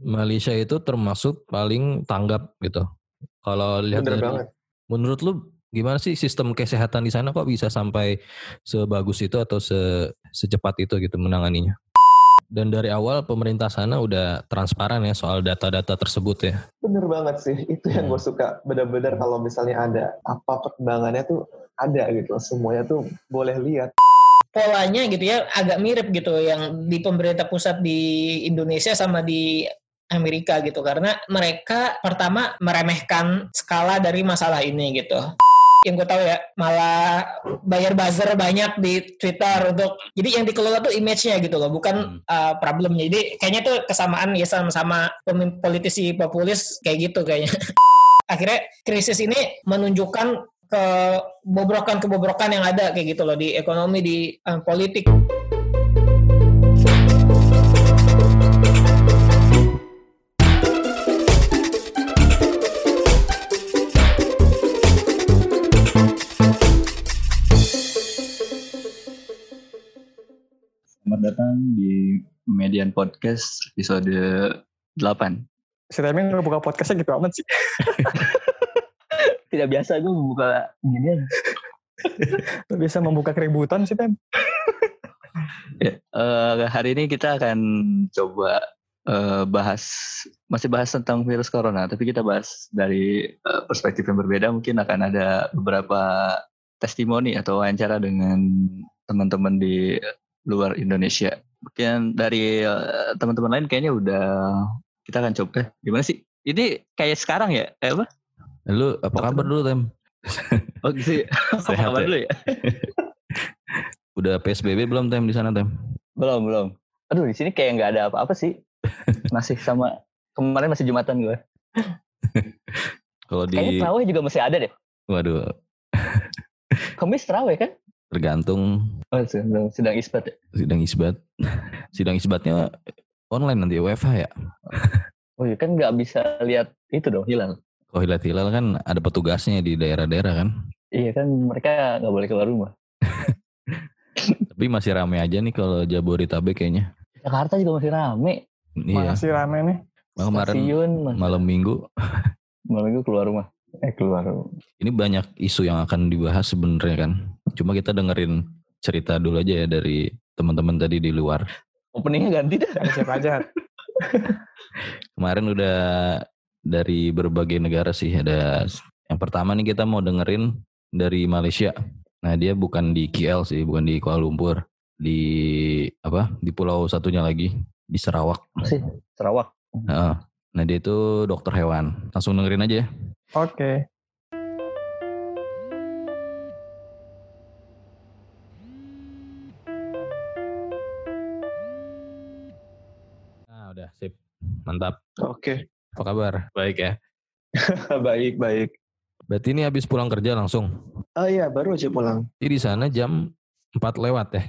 Malaysia itu termasuk paling tanggap gitu. Kalau lihat Bener dari, banget. menurut lu gimana sih sistem kesehatan di sana kok bisa sampai sebagus itu atau se, secepat itu gitu menanganinya? Dan dari awal pemerintah sana udah transparan ya soal data-data tersebut ya. Bener banget sih. Itu yang gue suka. Bener-bener kalau misalnya ada apa perkembangannya tuh ada gitu. Semuanya tuh boleh lihat. polanya gitu ya agak mirip gitu yang di pemerintah pusat di Indonesia sama di Amerika gitu karena mereka pertama meremehkan skala dari masalah ini gitu. Yang gue tahu ya malah bayar buzzer banyak di Twitter untuk jadi yang dikelola tuh image-nya gitu loh bukan uh, problemnya. Jadi kayaknya tuh kesamaan ya sama-sama politisi populis kayak gitu kayaknya. Akhirnya krisis ini menunjukkan kebobrokan-kebobrokan yang ada kayak gitu loh di ekonomi di uh, politik. Datang di Median Podcast episode 8. Si Temi buka podcastnya gitu amat sih. Tidak biasa gue membuka ginian. Bisa membuka keributan sih Tem. Ya, eh, hari ini kita akan coba eh, bahas masih bahas tentang virus corona, tapi kita bahas dari eh, perspektif yang berbeda. Mungkin akan ada beberapa testimoni atau wawancara dengan teman-teman di luar Indonesia. Mungkin dari eh, teman-teman lain kayaknya udah kita akan coba. Eh, gimana sih? Ini kayak sekarang ya? Kayak apa? Lu apa kabar dulu Tem? Oh gitu. ya? Apa Sehat kabar ya? dulu ya? Udah PSBB belum Tem di sana Tem? Belum, belum. Aduh, di sini kayak nggak ada apa-apa sih. Masih sama kemarin masih Jumatan gue. Kalau Kayaknya di terawih juga masih ada deh. waduh Kamis terawih kan? Tergantung Oh, sedang, sedang isbat ya? sidang isbat. sidang isbatnya online nanti WFH ya. Oh iya kan nggak bisa lihat itu dong, hilal. Kalau hilal-hilal kan ada petugasnya di daerah-daerah kan. Iya kan mereka nggak boleh keluar rumah. Tapi masih rame aja nih kalau Jabodetabek kayaknya. Jakarta juga masih rame. Iya. Masih rame nih. Kemarin Stasiun, masih- malam minggu malam minggu keluar rumah. Eh keluar ini banyak isu yang akan dibahas sebenarnya kan. Cuma kita dengerin cerita dulu aja ya dari teman-teman tadi di luar. Openingnya ganti dah. Ada siapa aja? Kemarin udah dari berbagai negara sih ada yang pertama nih kita mau dengerin dari Malaysia. Nah dia bukan di KL sih, bukan di Kuala Lumpur, di apa? Di pulau satunya lagi di Sarawak. Masih Sarawak. Heeh. Nah dia itu dokter hewan. Langsung dengerin aja ya. Oke. Nah udah sip, mantap. Oke. Apa kabar? Baik ya. baik, baik. Berarti ini habis pulang kerja langsung. Oh iya, baru aja pulang. Jadi di sana jam 4 lewat ya.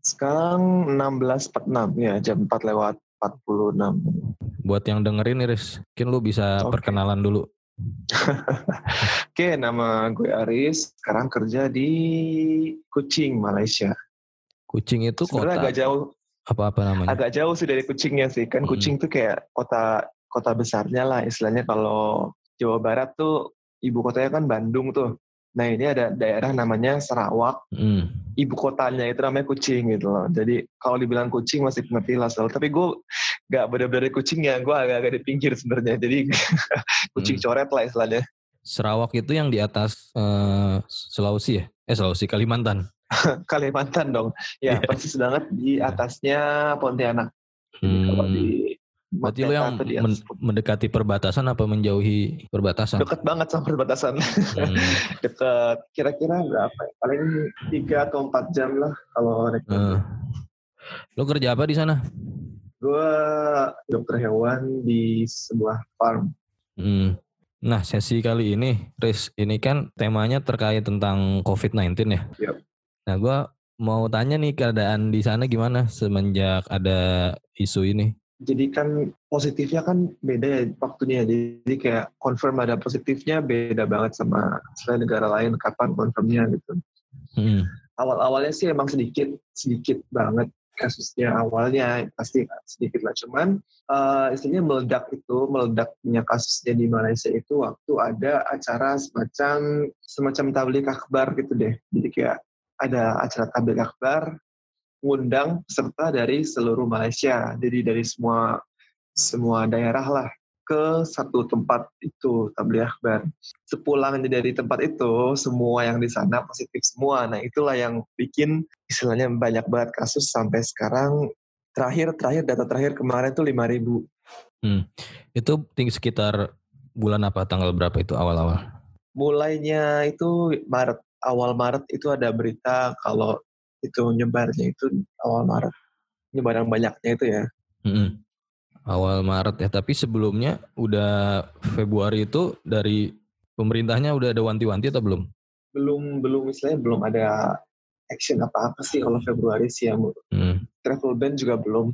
Sekarang 16.46 ya, jam 4 lewat 46. Buat yang dengerin Iris, mungkin lu bisa Oke. perkenalan dulu. Oke, nama gue Aris. Sekarang kerja di Kuching, Malaysia. Kucing itu Sebenarnya kota agak jauh, apa-apa namanya? agak jauh sih dari Kuchingnya sih. Kan Hmm. Kuching tuh kayak kota kota besarnya lah. Istilahnya kalau Jawa Barat tuh ibu kotanya kan Bandung tuh. Nah ini ada daerah namanya Sarawak. Hmm. ibu kotanya itu namanya kucing gitu loh. Jadi kalau dibilang kucing masih pengerti lah. Tapi gue gak bener-bener kucingnya, gue agak-agak di pinggir sebenarnya. Jadi kucing Hmm. coret lah istilahnya. Sarawak itu yang di atas eh, Sulawesi ya? Eh Sulawesi Kalimantan. Kalimantan dong. Ya Iya. persis banget di atasnya Pontianak. Kalau Hmm. di Berarti Merdeka yang men- mendekati perbatasan apa menjauhi perbatasan? deket banget sama perbatasan. Hmm. deket kira-kira berapa ya? Paling 3 atau 4 jam lah kalau naik mobil. Lu kerja apa di sana? Gue dokter hewan di sebuah farm. Hmm. Nah, sesi kali ini, Riz, ini kan temanya terkait tentang COVID-19 ya. Yap. Nah, gua mau tanya nih keadaan di sana gimana semenjak ada isu ini? jadi kan positifnya kan beda ya waktunya jadi kayak confirm ada positifnya beda banget sama selain negara lain kapan confirmnya gitu Hmm. awal-awalnya sih emang sedikit sedikit banget kasusnya awalnya pasti sedikit lah. Cuman uh, istilahnya meledak itu meledaknya kasusnya di Malaysia itu waktu ada acara semacam semacam tablik akbar gitu deh. Jadi kayak ada acara tablik akbar ngundang peserta dari seluruh Malaysia. Jadi dari semua semua daerah lah ke satu tempat itu tabligh akbar. Sepulangnya dari tempat itu, semua yang di sana positif semua. Nah itulah yang bikin istilahnya banyak banget kasus sampai sekarang. Terakhir terakhir data terakhir kemarin tuh 5000. Hmm. Itu tinggi sekitar bulan apa tanggal berapa itu awal-awal? Mulainya itu Maret. Awal Maret itu ada berita kalau itu nyebarnya itu awal Maret. Nyebaran banyaknya itu ya. Hmm awal Maret ya. Tapi sebelumnya udah Februari itu dari pemerintahnya udah ada wanti-wanti atau belum? Belum belum istilahnya belum ada action apa-apa sih kalau Februari sih ya. Hmm. Travel ban juga belum.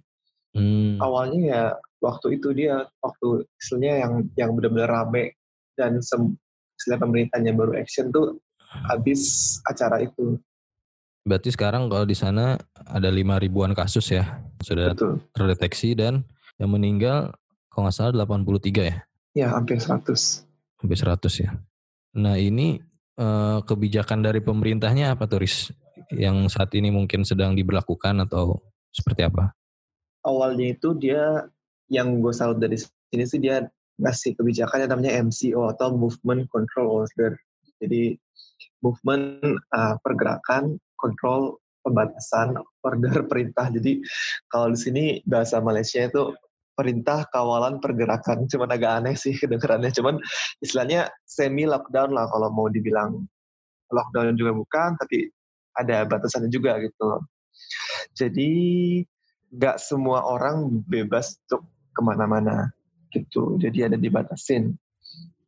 Hmm. Awalnya ya waktu itu dia waktu istilahnya yang yang benar-benar rame dan sem, istilah pemerintahnya baru action tuh habis acara itu. Berarti sekarang kalau di sana ada lima ribuan kasus ya sudah Betul. terdeteksi dan yang meninggal kalau nggak salah 83 ya? Ya, hampir 100. Hampir 100 ya. Nah ini eh, kebijakan dari pemerintahnya apa tuh Riz? Yang saat ini mungkin sedang diberlakukan atau seperti apa? Awalnya itu dia, yang gue salut dari sini sih dia ngasih kebijakan yang namanya MCO atau Movement Control Order. Jadi movement uh, pergerakan kontrol pembatasan order perintah. Jadi kalau di sini bahasa Malaysia itu perintah kawalan pergerakan. Cuman agak aneh sih kedengarannya. Cuman istilahnya semi lockdown lah kalau mau dibilang lockdown juga bukan, tapi ada batasannya juga gitu. Jadi nggak semua orang bebas untuk ke mana-mana gitu. Jadi ada dibatasin.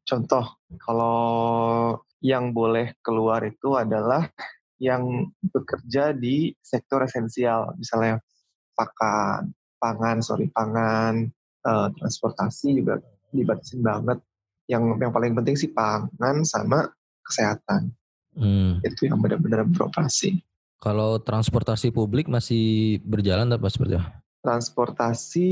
Contoh, kalau yang boleh keluar itu adalah yang bekerja di sektor esensial, misalnya pakan, pangan, sorry, pangan, uh, transportasi juga dibatasin banget. Yang yang paling penting sih pangan sama kesehatan. Hmm. Itu yang benar-benar beroperasi. Kalau transportasi publik masih berjalan apa seperti apa? Transportasi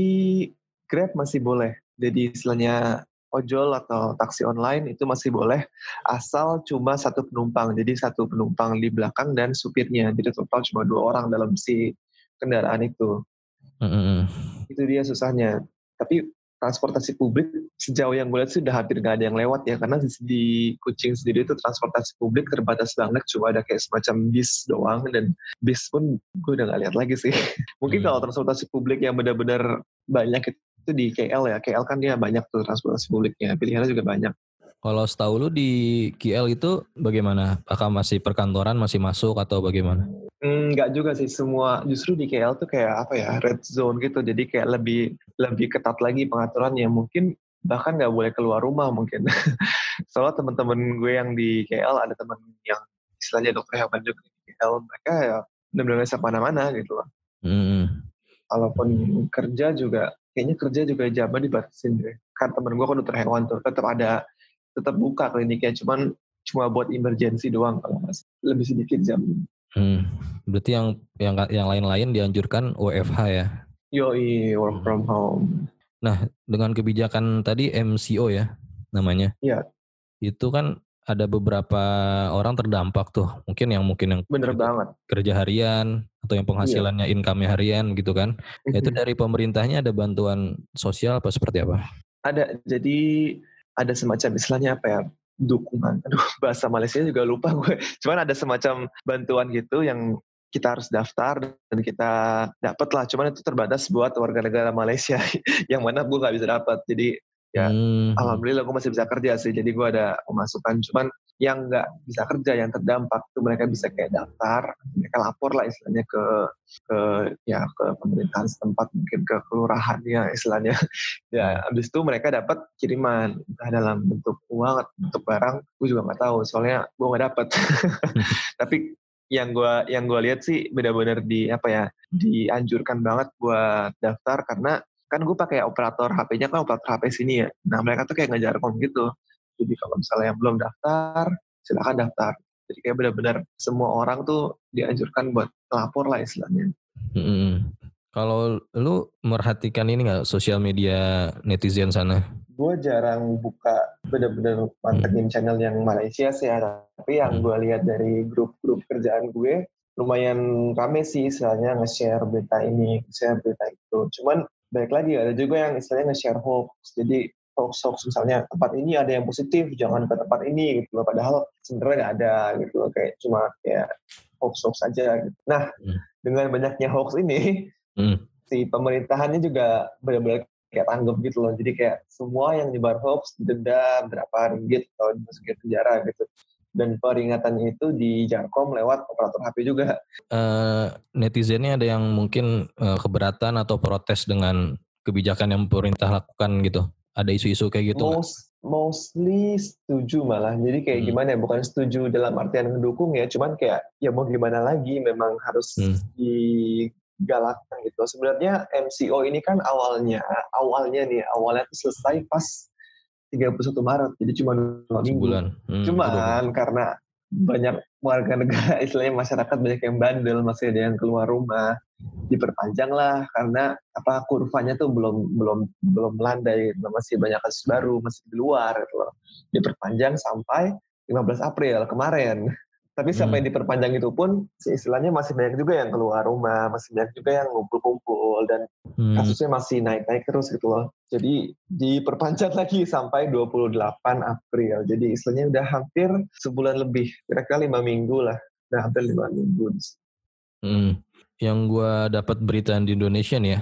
Grab masih boleh. Jadi istilahnya ojol atau taksi online itu masih boleh asal cuma satu penumpang. Jadi satu penumpang di belakang dan supirnya. Jadi total cuma dua orang dalam si kendaraan itu. Mm-hmm. Itu dia susahnya. Tapi transportasi publik sejauh yang gue lihat sih udah hampir gak ada yang lewat ya karena di Kucing sendiri itu transportasi publik terbatas banget cuma ada kayak semacam bis doang dan bis pun gue udah gak lihat lagi sih mungkin hmm. kalau transportasi publik yang benar-benar banyak itu di KL ya. KL kan dia banyak tuh transportasi publiknya pilihannya juga banyak. Kalau setahu lu di KL itu bagaimana? Apakah masih perkantoran masih masuk atau bagaimana? Enggak juga sih. Semua justru di KL tuh kayak apa ya red zone gitu. Jadi kayak lebih lebih ketat lagi pengaturannya. Mungkin bahkan nggak boleh keluar rumah mungkin. Soalnya teman-teman gue yang di KL ada teman yang istilahnya dokter hewan juga di KL mereka ya benar-benar bisa mana-mana gitu loh. Hmm. Kalaupun kerja juga kayaknya kerja juga jamnya dibatasin deh kan temen gue kan dokter hewan tuh tetap ada tetap buka kliniknya cuman cuma buat emergency doang kalau masih lebih sedikit jam Hmm. Berarti yang yang yang lain-lain dianjurkan WFH ya? Yoi, work from hmm. home. Nah, dengan kebijakan tadi MCO ya namanya. Iya. Itu kan ada beberapa orang terdampak tuh. Mungkin yang mungkin yang bener kerja, banget kerja harian atau yang penghasilannya iya. income-nya harian gitu kan. Nah, itu dari pemerintahnya ada bantuan sosial apa seperti apa? Ada. Jadi ada semacam istilahnya apa ya? dukungan. Aduh, bahasa Malaysia juga lupa gue. Cuman ada semacam bantuan gitu yang kita harus daftar dan kita dapat lah. Cuman itu terbatas buat warga negara Malaysia yang mana gue nggak bisa dapat. Jadi ya hmm. alhamdulillah gue masih bisa kerja sih. Jadi gue ada pemasukan. Cuman yang nggak bisa kerja yang terdampak itu mereka bisa kayak daftar mereka lapor lah istilahnya ke ke ya ke pemerintahan setempat mungkin ke kelurahannya istilahnya ya habis itu mereka dapat kiriman entah dalam bentuk uang atau bentuk barang gue juga nggak tahu soalnya gue nggak dapat tapi yang gue yang gue lihat sih benar-benar di apa ya dianjurkan banget buat daftar karena kan gue pakai operator HP-nya kan operator HP sini ya nah mereka tuh kayak ngejar kom gitu jadi kalau misalnya yang belum daftar, silakan daftar. Jadi kayak benar-benar semua orang tuh dianjurkan buat lapor lah istilahnya. Mm-mm. Kalau lu merhatikan ini nggak sosial media netizen sana? gue jarang buka bener-bener mantengin channel yang Malaysia sih ya. tapi yang Hmm. gue lihat dari grup-grup kerjaan gue lumayan rame sih istilahnya nge-share berita ini, nge-share berita itu. Cuman baik lagi ada juga yang istilahnya nge-share hoax. Jadi hoax-hoax misalnya tempat ini ada yang positif, jangan ke tempat ini gitu loh. Padahal sebenarnya nggak ada gitu loh. Kayak cuma kayak hoax-hoax aja gitu. Nah, Hmm. dengan banyaknya hoax ini, Hmm. si pemerintahannya juga benar-benar kayak tanggap gitu loh. Jadi kayak semua yang nyebar hoax didenda berapa ringgit atau dimasukin penjara gitu. Dan peringatan itu di Jarkom lewat operator HP juga. Eh, netizennya ada yang mungkin eh, keberatan atau protes dengan kebijakan yang pemerintah lakukan gitu. Ada isu-isu kayak gitu? Most, mostly setuju malah. Jadi kayak Hmm. gimana ya, bukan setuju dalam artian mendukung ya, cuman kayak ya mau gimana lagi memang harus Hmm. digalakkan gitu. Sebenarnya MCO ini kan awalnya, awalnya nih, awalnya itu selesai pas 31 Maret, jadi cuma dua minggu. Sebulan. Hmm, Cuman karena banyak warga negara, istilahnya masyarakat banyak yang bandel, masih ada yang keluar rumah, diperpanjang lah karena apa kurvanya tuh belum belum belum melandai, gitu. masih banyak kasus baru, masih di luar gitu loh. Diperpanjang sampai 15 April kemarin. Tapi sampai diperpanjang itu pun istilahnya masih banyak juga yang keluar rumah, masih banyak juga yang ngumpul-ngumpul dan Hmm. kasusnya masih naik-naik terus gitu loh. Jadi diperpanjang lagi sampai 28 April. Jadi istilahnya udah hampir sebulan lebih, kira-kira lima minggu lah. Udah hampir lima minggu. Hmm. Yang gua dapat berita di Indonesia nih ya,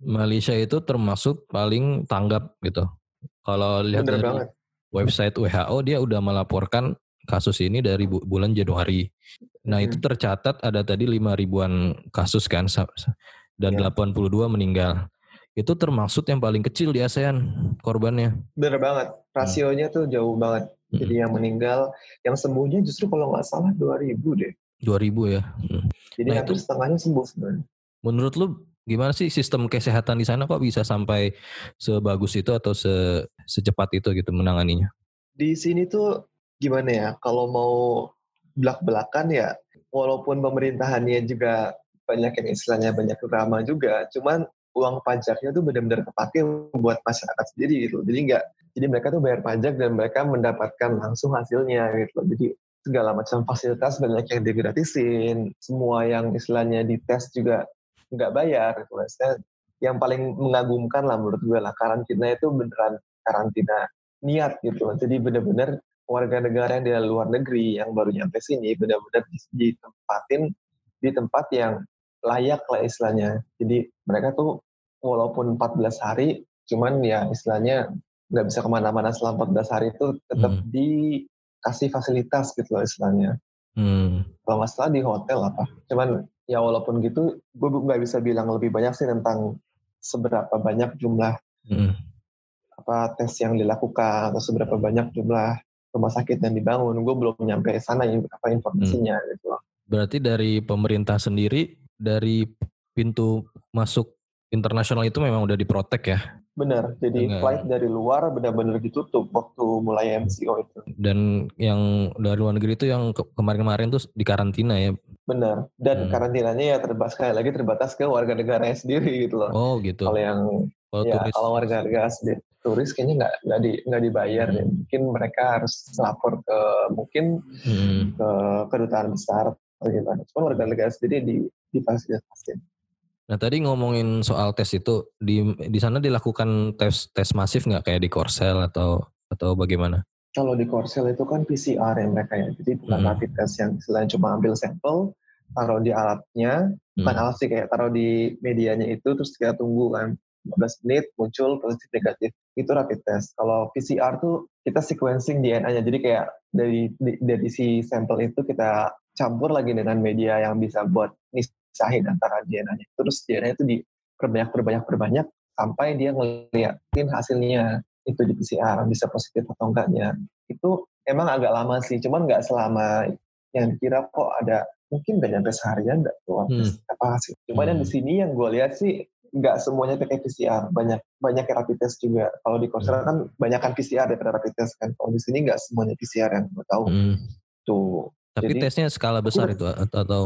Malaysia itu termasuk paling tanggap gitu. Kalau lihat Bener dari banget. website WHO dia udah melaporkan kasus ini dari bu- bulan Januari. Nah itu Hmm. tercatat ada tadi 5 ribuan kasus kan dan Iya. 82 meninggal. Itu termasuk yang paling kecil di ASEAN korbannya. Bener banget. Rasionya tuh jauh banget. Jadi yang meninggal, yang sembuhnya justru kalau nggak salah 2000 deh. 2000 ya. Hmm. Jadi Nah, hampir itu- setengahnya sembuh sebenarnya. Menurut lu gimana sih sistem kesehatan di sana kok bisa sampai sebagus itu atau se secepat itu gitu menanganinya? Di sini tuh gimana ya, kalau mau belak-belakan ya, walaupun pemerintahannya juga banyak yang istilahnya banyak drama juga, cuman uang pajaknya tuh benar-benar kepake buat masyarakat sendiri gitu. Jadi enggak, jadi mereka tuh bayar pajak dan mereka mendapatkan langsung hasilnya gitu. Jadi segala macam fasilitas banyak yang digratisin, semua yang istilahnya dites juga nggak bayar. Gitu. Yang paling mengagumkan lah menurut gue lah karantina itu beneran karantina niat gitu. Jadi benar-benar warga negara yang dari luar negeri yang baru nyampe sini benar-benar ditempatin di tempat yang layak lah istilahnya. Jadi mereka tuh walaupun 14 hari, cuman ya istilahnya nggak bisa ke mana-mana selama 14 hari itu tetap Hmm. dikasih fasilitas gitu loh istilahnya. Hmm. Kalau nggak salah di hotel apa. Cuman ya walaupun gitu, gue nggak bisa bilang lebih banyak sih tentang seberapa banyak jumlah Hmm. apa tes yang dilakukan atau seberapa banyak jumlah rumah sakit yang dibangun. Gue belum nyampe sana apa informasinya gitu loh. Berarti dari pemerintah sendiri dari pintu masuk internasional itu memang udah diprotek ya Bener, jadi Dengan- flight dari luar benar-benar ditutup waktu mulai MCO itu. dan yang dari luar negeri itu yang ke- kemarin-kemarin tuh di karantina ya. Bener, dan Hmm. karantinanya ya terbatas sekali lagi terbatas ke warga negaranya sendiri gitu loh. Oh gitu. Kalau yang Kalau ya turis. kalau warga negara sendiri turis kayaknya nggak nggak di nggak dibayar Hmm. ya. Mungkin mereka harus lapor ke mungkin Hmm. ke kedutaan besar atau gimana. Cuma warga negara sendiri di difasilitasin. Nah tadi ngomongin soal tes itu di di sana dilakukan tes tes masif nggak kayak di Korsel atau atau bagaimana? Kalau di Korsel itu kan PCR ya mereka ya. Jadi bukan Hmm. rapid test yang selain cuma ambil sampel, taruh di alatnya, bukan Hmm. alat sih kayak taruh di medianya itu terus kita tunggu kan 15 menit muncul positif negatif itu rapid test kalau PCR tuh kita sequencing DNA-nya jadi kayak dari dari si sampel itu kita campur lagi dengan media yang bisa buat misahin antara DNA-nya terus DNA itu diperbanyak perbanyak perbanyak sampai dia ngeliatin hasilnya itu di PCR bisa positif atau enggaknya itu emang agak lama sih cuman nggak selama yang dikira kok ada mungkin nggak nyampe seharian nggak tuh Hmm. apa hasil. Cuman yang di Hmm. sini yang gue lihat sih nggak semuanya pakai PCR, banyak banyak rapid test juga. Kalau di Korsel Hmm. kan banyak kan PCR daripada rapid test kan. Kalau di sini nggak semuanya PCR yang gue tahu Hmm. tuh. Tapi Jadi- tesnya skala besar itu atau, atau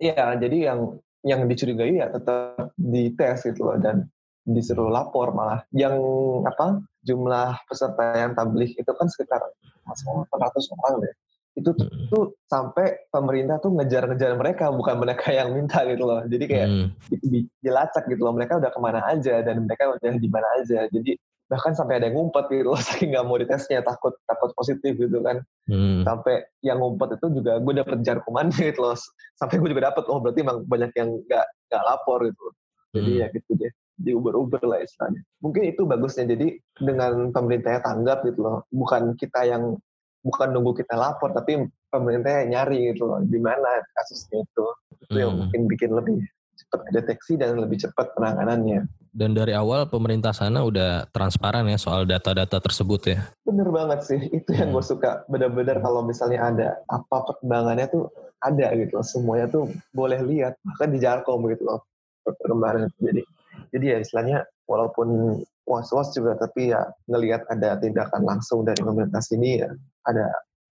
Iya, jadi yang yang dicurigai ya tetap dites gitu loh dan disuruh lapor malah yang apa jumlah peserta yang tablik itu kan sekitar 800 orang deh itu tuh, Hmm. tuh sampai pemerintah tuh ngejar-ngejar mereka bukan mereka yang minta gitu loh. Jadi kayak Hmm. di, di- dilacak gitu loh. Mereka udah ke mana aja dan mereka udah di mana aja. Jadi bahkan sampai ada yang ngumpet gitu loh saking nggak mau ditesnya takut takut positif gitu kan. Hmm. sampai yang ngumpet itu juga gue dapet jarkumannya gitu loh. Sampai gue juga dapet oh berarti emang banyak yang nggak nggak lapor gitu jadi Hmm. ya gitu deh. Di uber uber lah istilahnya. Mungkin itu bagusnya. Jadi dengan pemerintahnya tanggap gitu loh. Bukan kita yang bukan nunggu kita lapor tapi pemerintah yang nyari gitu loh di mana kasusnya itu itu yang Hmm. mungkin bikin lebih cepat deteksi dan lebih cepat penanganannya Dan dari awal pemerintah sana udah transparan ya soal data-data tersebut ya. Bener banget sih, itu yang Hmm. gue suka. Bener-bener kalau misalnya ada apa perkembangannya tuh ada gitu loh. Semuanya tuh boleh lihat, bahkan di Jarkom gitu loh perkembangan. Jadi, jadi ya istilahnya walaupun was-was juga tapi ya ngelihat ada tindakan langsung dari pemerintah sini ya ada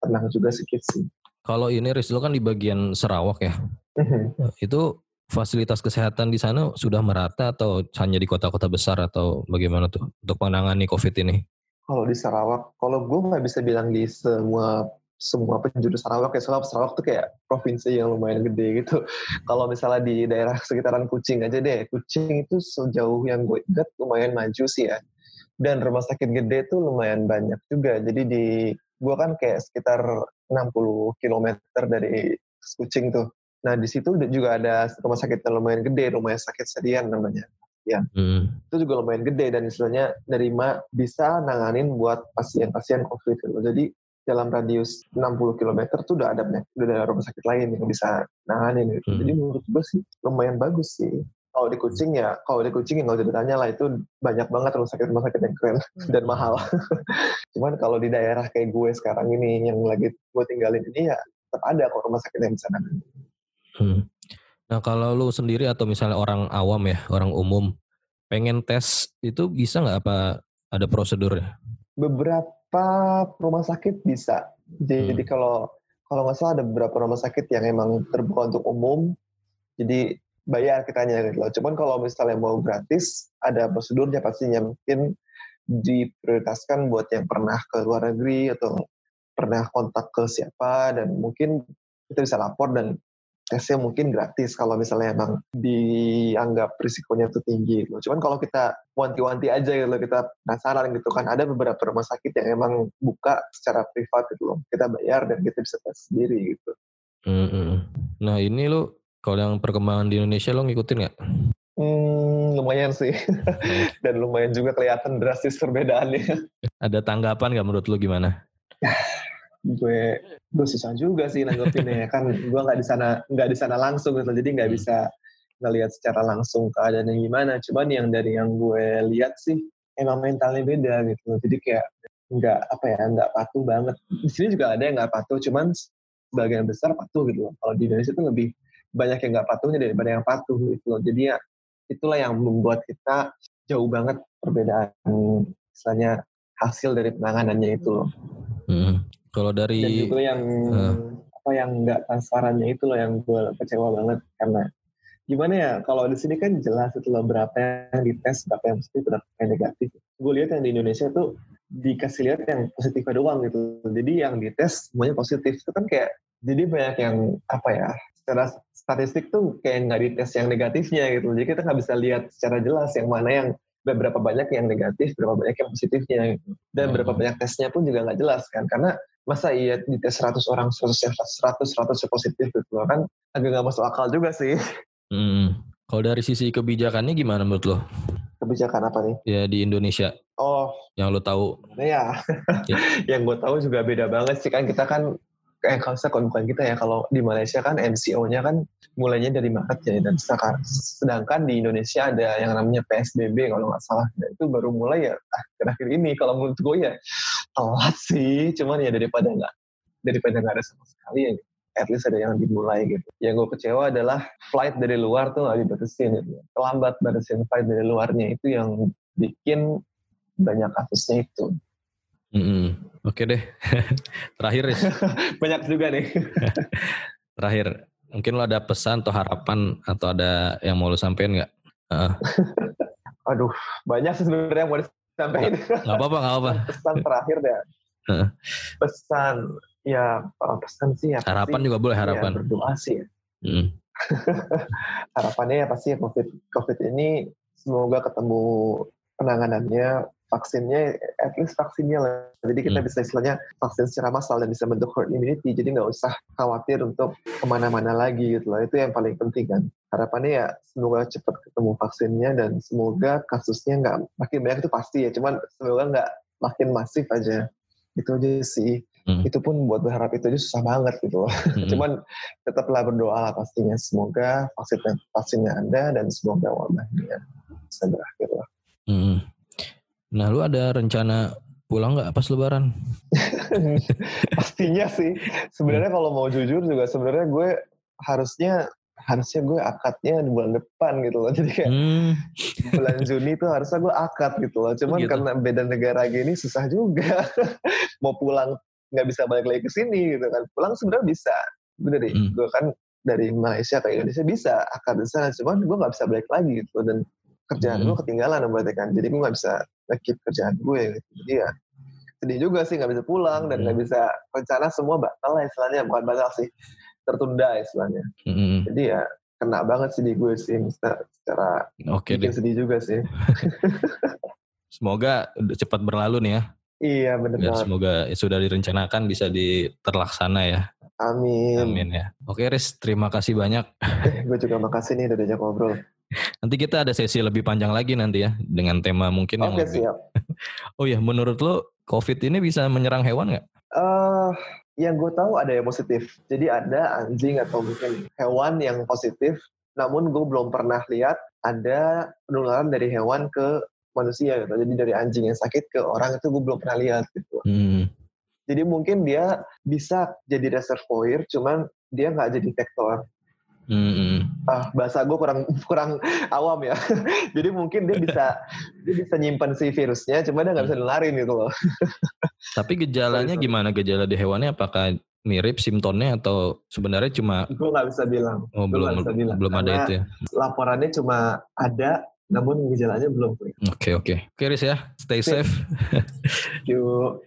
tenang juga sedikit sih. Kalau ini Riz, lo kan di bagian Sarawak ya. Itu fasilitas kesehatan di sana sudah merata atau hanya di kota-kota besar atau bagaimana tuh untuk menangani COVID ini? kalau di Sarawak, kalau gue nggak bisa bilang di semua semua penjuru Sarawak ya soalnya Sarawak tuh kayak provinsi yang lumayan gede gitu. Kalau misalnya di daerah sekitaran Kucing aja deh, Kucing itu sejauh yang gue ingat lumayan maju sih ya. Dan rumah sakit gede tuh lumayan banyak juga. Jadi di gue kan kayak sekitar 60 km dari Kucing tuh. Nah di situ juga ada rumah sakit yang lumayan gede, rumah sakit Sedian namanya Hmm. itu juga lumayan gede dan istilahnya nerima bisa nanganin buat pasien-pasien COVID gitu. Jadi dalam radius 60 km tuh udah ada banyak, udah ada rumah sakit lain yang bisa nanganin gitu. Hmm. Jadi menurut gue sih lumayan bagus sih. Kalau di Kucing ya, kalau di Kucing ya nggak usah ditanya lah itu banyak banget rumah sakit rumah sakit yang keren dan mahal. Cuman kalau di daerah kayak gue sekarang ini yang lagi gue tinggalin ini ya tetap ada kok rumah sakit yang bisa nanganin. Hmm. Nah kalau lu sendiri atau misalnya orang awam ya, orang umum, pengen tes itu bisa nggak apa ada prosedurnya? beberapa rumah sakit bisa. Jadi Hmm. kalau kalau nggak salah ada beberapa rumah sakit yang emang terbuka untuk umum, jadi bayar kitanya gitu loh. Cuman kalau misalnya mau gratis, ada prosedurnya pastinya mungkin diprioritaskan buat yang pernah ke luar negeri atau pernah kontak ke siapa dan mungkin kita bisa lapor dan tesnya mungkin gratis kalau misalnya emang dianggap risikonya itu tinggi gitu. Cuman kalau kita wanti-wanti aja gitu, kita penasaran gitu kan, ada beberapa rumah sakit yang emang buka secara privat gitu loh. Kita bayar dan kita bisa tes sendiri gitu. Hmm. Nah ini lu kalau yang perkembangan di Indonesia lo ngikutin nggak? Hmm, lumayan sih. dan lumayan juga kelihatan drastis perbedaannya. Ada tanggapan nggak menurut lu gimana? gue gue susah juga sih nanggepinnya ya kan gue nggak di sana nggak di sana langsung gitu jadi nggak Hmm. bisa ngelihat secara langsung keadaannya gimana cuman yang dari yang gue lihat sih emang mentalnya beda gitu jadi kayak nggak apa ya nggak patuh banget di sini juga ada yang nggak patuh cuman sebagian besar patuh gitu loh kalau di Indonesia itu lebih banyak yang nggak patuhnya daripada yang patuh gitu loh. Jadi ya itulah yang membuat kita jauh banget perbedaan misalnya hasil dari penanganannya itu loh. Hmm. Kalau dan dari juga yang eh. apa yang nggak transparannya itu loh yang gue kecewa banget. Karena gimana ya kalau di sini kan jelas itu loh berapa yang dites berapa yang positif berapa yang negatif. Gue lihat yang di Indonesia tuh dikasih lihat yang positifnya doang gitu jadi yang dites semuanya positif. Itu kan kayak jadi banyak yang apa ya secara statistik tuh kayak nggak dites yang negatifnya gitu jadi kita nggak bisa lihat secara jelas yang mana yang berapa banyak yang negatif, berapa banyak yang positifnya gitu. Dan Hmm. berapa banyak tesnya pun juga nggak jelas kan. Karena masa iya dites 100 orang 100 yang 100 100 yang positif gitu kan agak nggak masuk akal juga sih. Hmm. Kalau dari sisi kebijakannya gimana menurut lo? Kebijakan apa nih? Ya di Indonesia Oh, yang lo tahu. nah ya. Ya. yang gue tahu juga beda banget sih kan kita kan eh kalau saya bukan kita ya kalau di Malaysia kan MCO-nya kan mulainya dari Maret ya dan sekarang sedangkan di Indonesia ada yang namanya PSBB kalau nggak salah. Dan itu baru mulai ya terakhir ini kalau menurut gue ya telat sih. Cuman ya daripada nggak daripada nggak ada sama sekali ya. At least ada yang dimulai gitu. Yang gue kecewa adalah flight dari luar tuh nggak dibatasin gitu. Terlambat batasin flight dari luarnya itu yang bikin banyak kasusnya itu Hmm. Oke deh. Terakhir Riz. banyak juga nih Terakhir. Mungkin lo ada pesan atau harapan atau ada yang mau lo sampein nggak? Heeh. Aduh, banyak sih sebenarnya yang mau disampaikan. Nggak apa-apa, nggak apa. pesan terakhir deh. Pesan, ya uh, pesan sih ya. Harapan pasti, juga boleh ya, harapan. berdoa sih. ya. Hmm. Harapannya ya pasti COVID, COVID ini semoga ketemu penanganannya, vaksinnya, at least vaksinnya lah. Jadi kita Hmm. bisa istilahnya vaksin secara massal dan bisa bentuk herd immunity. Jadi nggak usah khawatir untuk ke mana-mana lagi gitu loh. Itu yang paling penting kan. Harapannya ya semoga cepat ketemu vaksinnya dan semoga kasusnya nggak makin banyak itu pasti ya. Cuman semoga nggak makin masif aja. Itu aja sih. Hmm. Itu pun buat berharap itu aja susah banget gitu loh. Hmm. Cuman tetaplah berdoa lah pastinya. Semoga vaksinnya, vaksinnya ada dan semoga wabahnya bisa berakhir lah. Hmm. Nah, lu ada rencana pulang nggak pas lebaran? pastinya sih. Sebenarnya kalau mau jujur juga sebenarnya gue harusnya harusnya gue akadnya di bulan depan gitu loh. Jadi kayak Hmm. bulan Juni itu harusnya gue akad gitu loh. Cuman Gitu. karena beda negara gini susah juga. mau pulang nggak bisa balik lagi ke sini gitu kan. Pulang sebenarnya bisa. Gue dari Hmm. gue kan dari Malaysia ke Indonesia bisa akad di sana. Cuman gue nggak bisa balik lagi gitu dan kerjaan Hmm. gue ketinggalan berarti kan. Jadi gue nggak bisa nge kerjaan gue gitu. Jadi ya sedih juga sih nggak bisa pulang dan nggak Hmm. bisa rencana semua batal lah istilahnya bukan batal sih tertunda istilahnya. Hmm. Jadi ya kena banget sih di gue sih secara, secara Oke bikin deh. sedih juga sih. Semoga cepat berlalu nih ya. Iya Dan banget. semoga sudah direncanakan bisa diterlaksana ya. Amin. Amin ya. Oke Riz, terima kasih banyak. gue juga makasih nih udah diajak ngobrol. Nanti kita ada sesi lebih panjang lagi nanti ya dengan tema mungkin yang Oke lebih. siap. Oh ya, menurut lo COVID ini bisa menyerang hewan nggak? eh yang gue tahu ada yang positif. Jadi ada anjing atau mungkin hewan yang positif. Namun gue belum pernah lihat ada penularan dari hewan ke manusia gitu. Jadi dari anjing yang sakit ke orang itu gue belum pernah lihat gitu. Hmm. Jadi mungkin dia bisa jadi reservoir, cuman dia nggak jadi vektor. Hmm. Ah, bahasa gue kurang kurang awam ya. jadi mungkin dia bisa dia bisa nyimpan si virusnya, cuma dia nggak bisa nularin gitu loh. Tapi gejalanya sorry. gimana? Gejala di hewannya apakah mirip simptomnya atau sebenarnya cuma Gue nggak bisa bilang. oh, Gua belum bisa bilang, belum ada itu ya? Laporannya cuma ada, namun gejalanya belum. Oke oke. Oke Riz ya, stay Sip. safe. Yuk.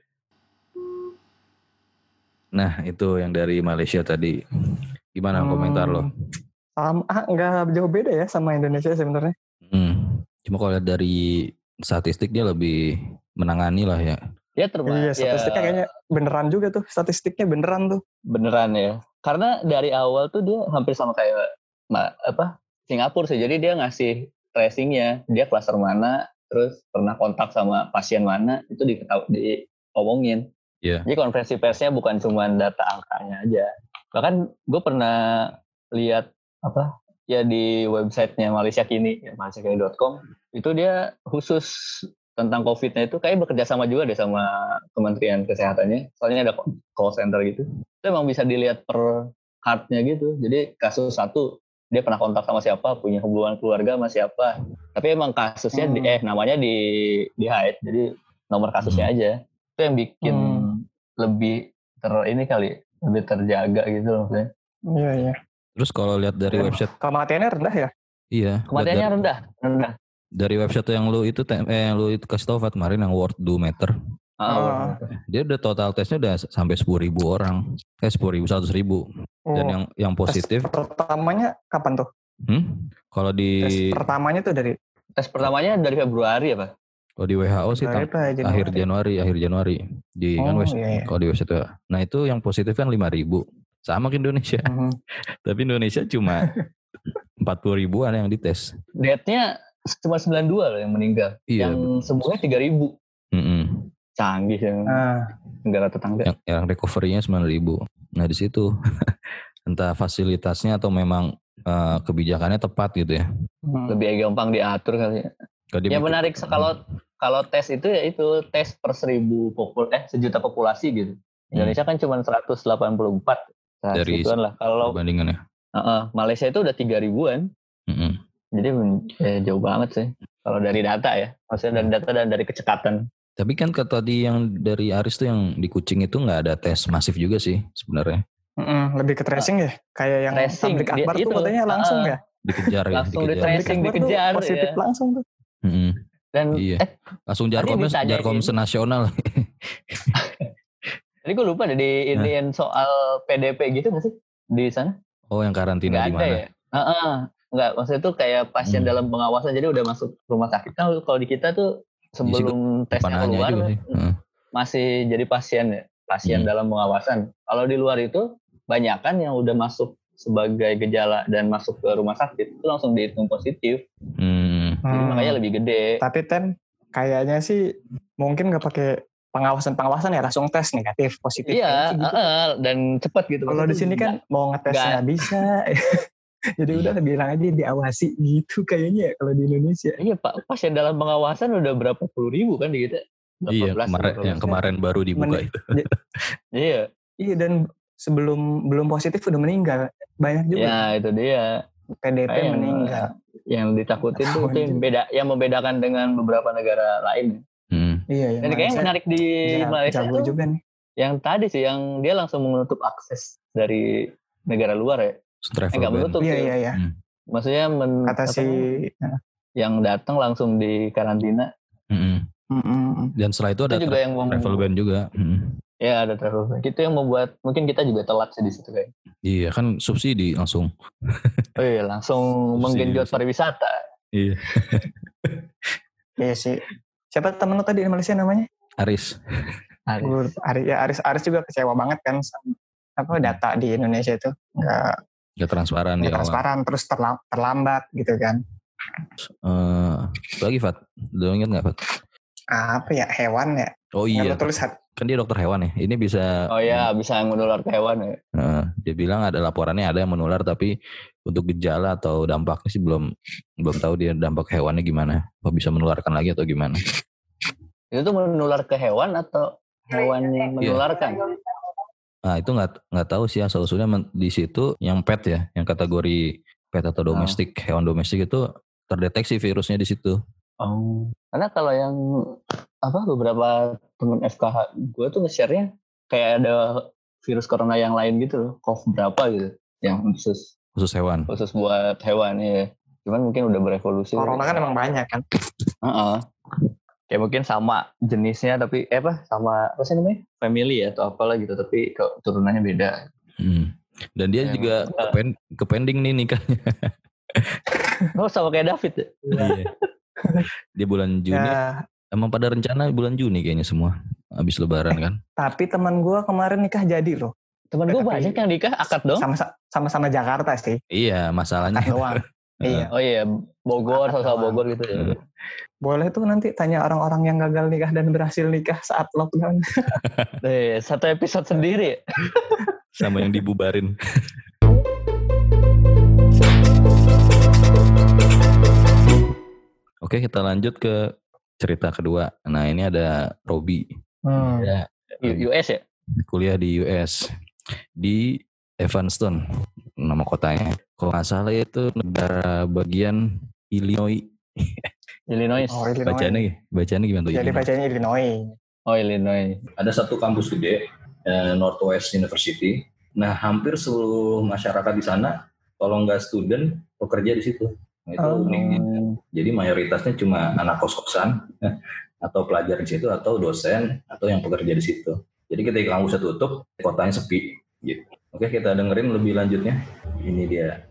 Nah itu yang dari Malaysia tadi. Gimana Hmm. komentar lo? Sama, ah, nggak jauh beda ya sama Indonesia sebenarnya. Hmm. Cuma kalau lihat dari statistik dia lebih menangani lah ya. Ya termasuk Iya, statistiknya kayaknya beneran juga tuh. Statistiknya beneran tuh. beneran ya. Karena dari awal tuh dia hampir sama kayak ma- apa Singapura sih. Jadi dia ngasih tracingnya, dia klaster mana, terus pernah kontak sama pasien mana, itu diketahui diomongin. Iya. Jadi konferensi persnya bukan cuma data angkanya aja. Bahkan gue pernah lihat apa ya di websitenya Malaysia Kini, ya, malaysiakini.com, itu dia khusus tentang COVID-nya itu kayak bekerja sama juga deh sama Kementerian Kesehatannya. Soalnya ada call center gitu. Itu emang bisa dilihat per cardnya gitu. Jadi kasus satu dia pernah kontak sama siapa, punya hubungan keluarga sama siapa. Tapi emang kasusnya di, Hmm. eh namanya di di hide. Jadi nomor kasusnya aja. Itu yang bikin Hmm. lebih ter ini kali, lebih terjaga gitu loh maksudnya. Iya, iya. Terus kalau lihat dari Ya. website, Kematiannya rendah ya? iya. Kematiannya dari, rendah, rendah. dari website yang lu itu eh, yang lu itu kasih tau Fat kemarin yang World Do Matter, Ah, Ah. dia udah total tesnya udah sampai sepuluh ribu orang, eh sepuluh ribu seratus ribu. Dan Oh, yang yang positif, tes pertamanya kapan tuh? hmm? Kalau Tes di pertamanya tuh dari Tes pertamanya dari Februari apa? Kalau di WHO sih Januari tam- apa akhir Januari, akhir Januari di kan Oh, website, iya, iya. kalau di website. Nah itu yang positif kan lima ribu, sama ke Indonesia. Mhm. Tapi Indonesia cuma empat puluh ribuan yang dites. Date-nya cuma 92 loh yang meninggal. Iya. Yang sembuhnya 3000. Mm-mm. Canggih ya Nah, negara tetangga. Yang yang recovery-nya sembilan ribu. Nah di situ entah fasilitasnya atau memang eh, kebijakannya tepat gitu ya. hmm. Lebih gampang diatur kali. ya. Bikin- menarik kalau kalau tes itu ya itu tes per seribu popul eh sejuta populasi gitu. Indonesia kan cuma 184. Nah, Dari segituan lah. Kalau perbandingannya. Heeh, Malaysia itu udah 3000 ribuan. Mm-mm. Jadi eh, jauh banget sih. Kalau dari data ya. Maksudnya dari data dan dari kecekatan. Tapi kan kata tadi yang dari Aris tuh yang di Kucing itu nggak ada tes masif juga sih sebenarnya. Mm-mm, lebih ke tracing ya, kayak yang Tracing, tablik dia- akbar tuh itu, katanya langsung ah. ya. Dikejar ya, Langsung dikejar. akbar tuh dikejar, positif ya. langsung tuh. Mm-mm. Dan Iya. eh Langsung jarkom jarkom senasional. tadi gue lupa deh di iniin soal PDP gitu nggak sih di sana? Oh, yang karantina di mana? ya? Heeh. Enggak, maksudnya tuh kayak pasien Hmm. dalam pengawasan jadi udah masuk rumah sakit. Kan kalau di kita tuh sebelum tesnya Panahnya keluar. Heeh. masih jadi pasien ya, pasien Hmm. dalam pengawasan. Kalau di luar itu banyakan yang udah masuk sebagai gejala dan masuk ke rumah sakit itu langsung dihitung positif. Hmm. Jadi Hmm. makanya lebih gede. Tapi Ten, kayaknya sih mungkin nggak pakai pengawasan-pengawasan ya langsung tes negatif positif. Iya, gitu. heeh, dan cepat gitu. Kalau di sini kan mau ngetes nggak- bisa. Jadi Iya. udah bilang aja diawasi gitu kayaknya ya kalau di Indonesia. Iya pak, pasien dalam pengawasan udah berapa puluh ribu kan di kita? Iya, 18, kemarin 18. yang kemarin baru dibuka Men- itu. Iya, Iya dan sebelum belum positif udah meninggal banyak juga ya itu dia. PDP Kayak yang- meninggal. Yang ditakutin tuh itu yang beda, yang membedakan dengan beberapa negara lain. Hmm. Iya, iya. Dan kayaknya menarik di Ja- Malaysia jago tuh juga nih. yang tadi sih, yang dia langsung menutup akses dari negara luar ya. Travel Eh, nggak ban. menutup Iya, iya, iya. Maksudnya men, Kata si namanya, yang datang langsung di karantina. Mm-mm. Mm-mm. Dan setelah itu ada itu juga tra- yang travel ban juga. Mm. Ya ada travel ban. Itu yang membuat mungkin kita juga telat sih di situ kayak. Iya kan subsidi langsung. Oh iya, langsung menggenjot sih. pariwisata. Iya. Iya sih. Siapa temen lu tadi di Malaysia namanya? Aris. Aris. Aris, ya Aris, Aris juga kecewa banget kan sama apa data di Indonesia itu nggak Gak transparan di nggak awal. transparan terus terlam- terlambat gitu kan. Eh, apa lagi Fat? Lo inget gak Fat? Apa ya hewan ya? Oh iya, tulis kan dia dokter hewan ya. Ini bisa Oh iya, bisa menular ke hewan ya. Eh, dia bilang ada laporannya ada yang menular tapi untuk gejala atau dampaknya sih belum belum tahu dia dampak hewannya gimana. Apa bisa menularkan lagi atau gimana? Itu tuh menular ke hewan atau hewan yang Iya. menularkan? Nah itu nggak nggak tahu sih asal usulnya di situ yang pet ya, yang kategori pet atau domestik hewan domestik itu terdeteksi virusnya di situ. Oh. Karena kalau yang apa beberapa temen FKH gue tuh nge-share-nya kayak ada virus corona yang lain gitu loh, COV berapa gitu, yang khusus khusus hewan. khusus buat hewan ya. Cuman mungkin udah berevolusi. corona kan emang banyak kan. Heeh. Kayak mungkin sama jenisnya tapi eh apa sama apa sih namanya family ya atau apalah gitu tapi kok turunannya beda. Hmm. Dan dia Yang- juga kepen, kepending nih nikahnya. Oh sama kayak David ya? Iya. Dia bulan Juni. Ya, Emang pada rencana bulan Juni kayaknya semua. Habis lebaran kan. tapi teman gua kemarin nikah jadi loh. Temen gue banyak yang nikah akad dong. Sama sama-sama Jakarta sih. Iya masalahnya. Akad doang. iya. Oh iya Bogor Akad sama doang. Bogor gitu ya. Boleh tuh nanti tanya orang-orang yang gagal nikah dan berhasil nikah saat lockdown. Eh, satu episode sendiri. sama yang dibubarin. Oke kita lanjut ke cerita kedua. Nah ini ada Robi Hmm. ya, US ya? kuliah di US di Evanston nama kotanya. Kalau nggak salah itu negara bagian Illinois. Illinois. Oh, Illinois. Bacanya bacanya gimana tuh? Jadi Illinois? bacanya Illinois. Oh Illinois. ada satu kampus gede eh, Northwest University. Nah, hampir seluruh masyarakat di sana kalau nggak student pekerja di situ. Nah, itu Oh. uniknya. Jadi mayoritasnya cuma anak kos-kosan atau pelajar di situ atau dosen atau yang pekerja di situ. Jadi ketika kampusnya tutup, kotanya sepi. Gitu. Oke, kita dengerin lebih lanjutnya. Ini dia.